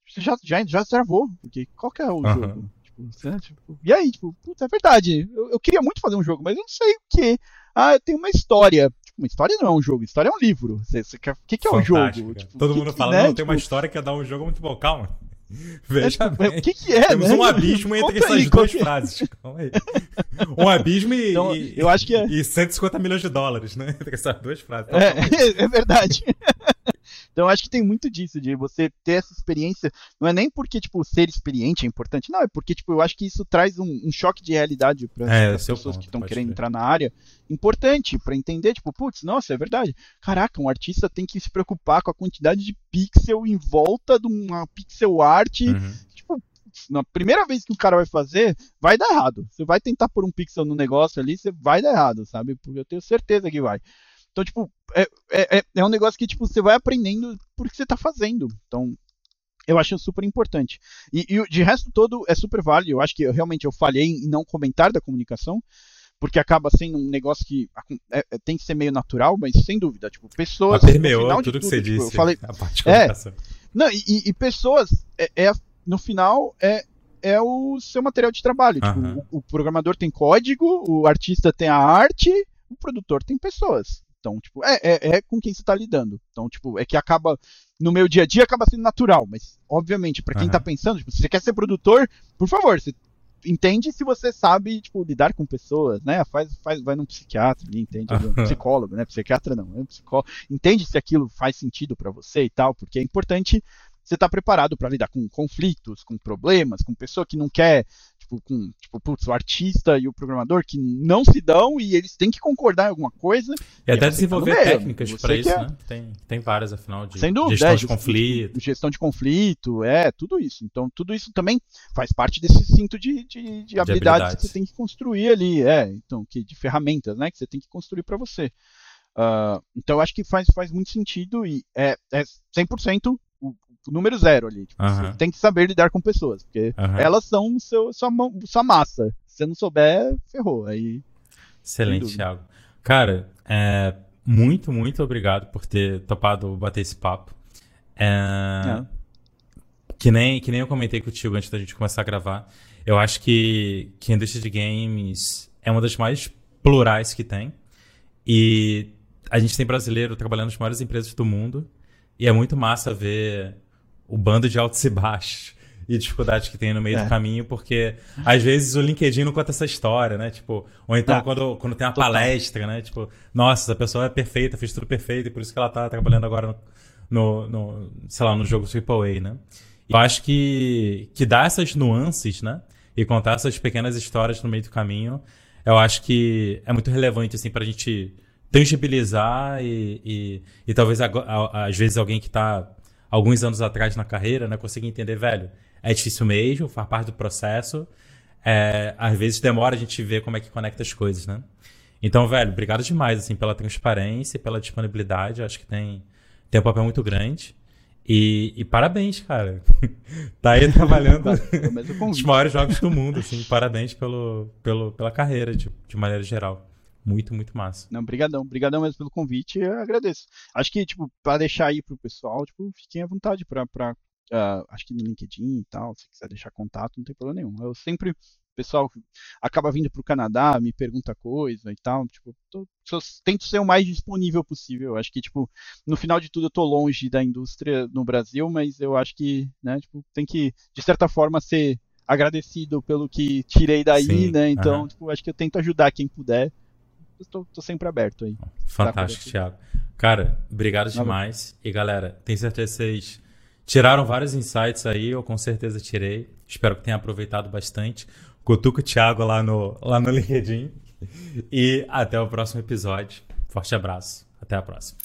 você já, já, já travou, porque qual que é o uh -huh. jogo? Tipo, tipo, e aí, tipo, puta, é verdade, eu, eu, queria muito fazer um jogo, mas eu não sei o que. Ah, tem uma história. Tipo, uma história não é um jogo, história é um livro. Você, você o que, que é um jogo? Tipo, Todo mundo que, fala, né? não, tem uma tipo história que é dar um jogo muito bom, calma. Veja é, bem. O que, que é, Temos né? um abismo entre essas aí, duas frases. Calma aí. Um abismo e, então, eu acho que é... e 150 milhões de dólares, né? Entre essas duas frases. É, é verdade. Então acho que tem muito disso, de você ter essa experiência. Não é nem porque, tipo, ser experiente é importante, não, é porque, tipo, eu acho que isso traz um, um choque de realidade para é, as pessoas ponto, que estão querendo ver. entrar na área. Importante para entender, tipo, putz, nossa, é verdade. Caraca, um artista tem que se preocupar com a quantidade de pixel em volta de uma pixel art. Uhum. Tipo, na primeira vez que o cara vai fazer, vai dar errado. Você vai tentar pôr um pixel no negócio ali, você vai dar errado, sabe? Porque eu tenho certeza que vai. Então, tipo, é, é, é, é um negócio que tipo, você vai aprendendo porque você está fazendo. Então, eu acho super importante. E, e de resto todo é super válido. Eu acho que eu, realmente eu falhei em não comentar da comunicação, porque acaba sendo um negócio que é, é, tem que ser meio natural, mas sem dúvida, tipo, pessoas. Mas permeou tudo, tudo que você tipo, disse. Falei, a parte é, não, e, e pessoas, é, é, no final, é, é o seu material de trabalho. Uhum. Tipo, o, o, programador tem código, o artista tem a arte, o produtor tem pessoas. Então, tipo, é, é, é com quem você está lidando. Então, tipo, é que acaba. No meu dia a dia acaba sendo natural, mas, obviamente, para quem está pensando, tipo, se você quer ser produtor, por favor, você entende se você sabe, tipo, lidar com pessoas, né? Faz, faz, vai num psiquiatra entende? Um psicólogo, né? Psiquiatra não, é um psicólogo. Entende se aquilo faz sentido para você e tal, porque é importante você estar tá preparado para lidar com conflitos, com problemas, com pessoa que não quer tipo, com, tipo, putz, o artista e o programador que não se dão e eles têm que concordar em alguma coisa. E, e até desenvolver técnicas para isso, quer... né? Tem, tem várias, afinal, de Sem dúvida, gestão é, de conflito. Gestão de conflito, é, tudo isso. Então, tudo isso também faz parte desse cinto de, de, de, de habilidades, habilidades, que você tem que construir ali, é, então, que, de ferramentas, né, que você tem que construir para você. Uh, então, eu acho que faz, faz muito sentido e é, é 100% número zero ali. Tipo, Você tem que saber lidar com pessoas, porque elas são seu, sua, sua massa. Se você não souber, ferrou. Aí. Excelente, Thiago. Cara, é, muito, muito obrigado por ter topado bater esse papo. É, é. Que, nem, que nem eu comentei contigo antes da gente começar a gravar. Eu acho que, que a indústria de games é uma das mais plurais que tem. E a gente tem brasileiro trabalhando nas maiores empresas do mundo. E é muito massa ver o bando de altos e baixos e dificuldades que tem no meio é. do caminho, porque às vezes o LinkedIn não conta essa história, né? Tipo, ou então tá. quando, quando tem uma Total. palestra, né? Tipo, nossa, essa pessoa é perfeita, fez tudo perfeito, e por isso que ela tá trabalhando agora no, no, no sei lá, no jogo AAA, né? Eu acho que, que dar essas nuances, né? E contar essas pequenas histórias no meio do caminho, eu acho que é muito relevante, assim, pra gente tangibilizar e, e, e talvez às vezes alguém que está alguns anos atrás na carreira, né, conseguir entender, velho, é difícil mesmo, faz parte do processo. É, às vezes demora a gente ver como é que conecta as coisas, né? Então, velho, obrigado demais, assim, pela transparência, pela disponibilidade. Acho que tem, tem um papel muito grande. E, e parabéns, cara. tá aí trabalhando os maiores jogos do mundo, assim. Parabéns pelo, pelo, pela carreira, de, de maneira geral. Muito, muito massa. Não, brigadão. Brigadão mesmo pelo convite. Eu agradeço. Acho que, tipo, para deixar aí pro pessoal, tipo, fiquem à vontade para uh, ah, acho que no LinkedIn e tal, se quiser deixar contato, não tem problema nenhum. Eu sempre, o pessoal acaba vindo pro Canadá, me pergunta coisa e tal, tipo, tô, tento ser o mais disponível possível. Acho que, tipo, no final de tudo eu tô longe da indústria no Brasil, mas eu acho que, né, tipo, tem que, de certa forma, ser agradecido pelo que tirei daí, Sim, né? Então, tipo, acho que eu tento ajudar quem puder estou sempre aberto aí. Fantástico, Thiago. Cara, obrigado demais. E galera, tenho certeza que vocês tiraram vários insights aí, eu com certeza tirei. Espero que tenham aproveitado bastante. Cutuca o Thiago lá no, lá no LinkedIn. E até o próximo episódio. Forte abraço. Até a próxima.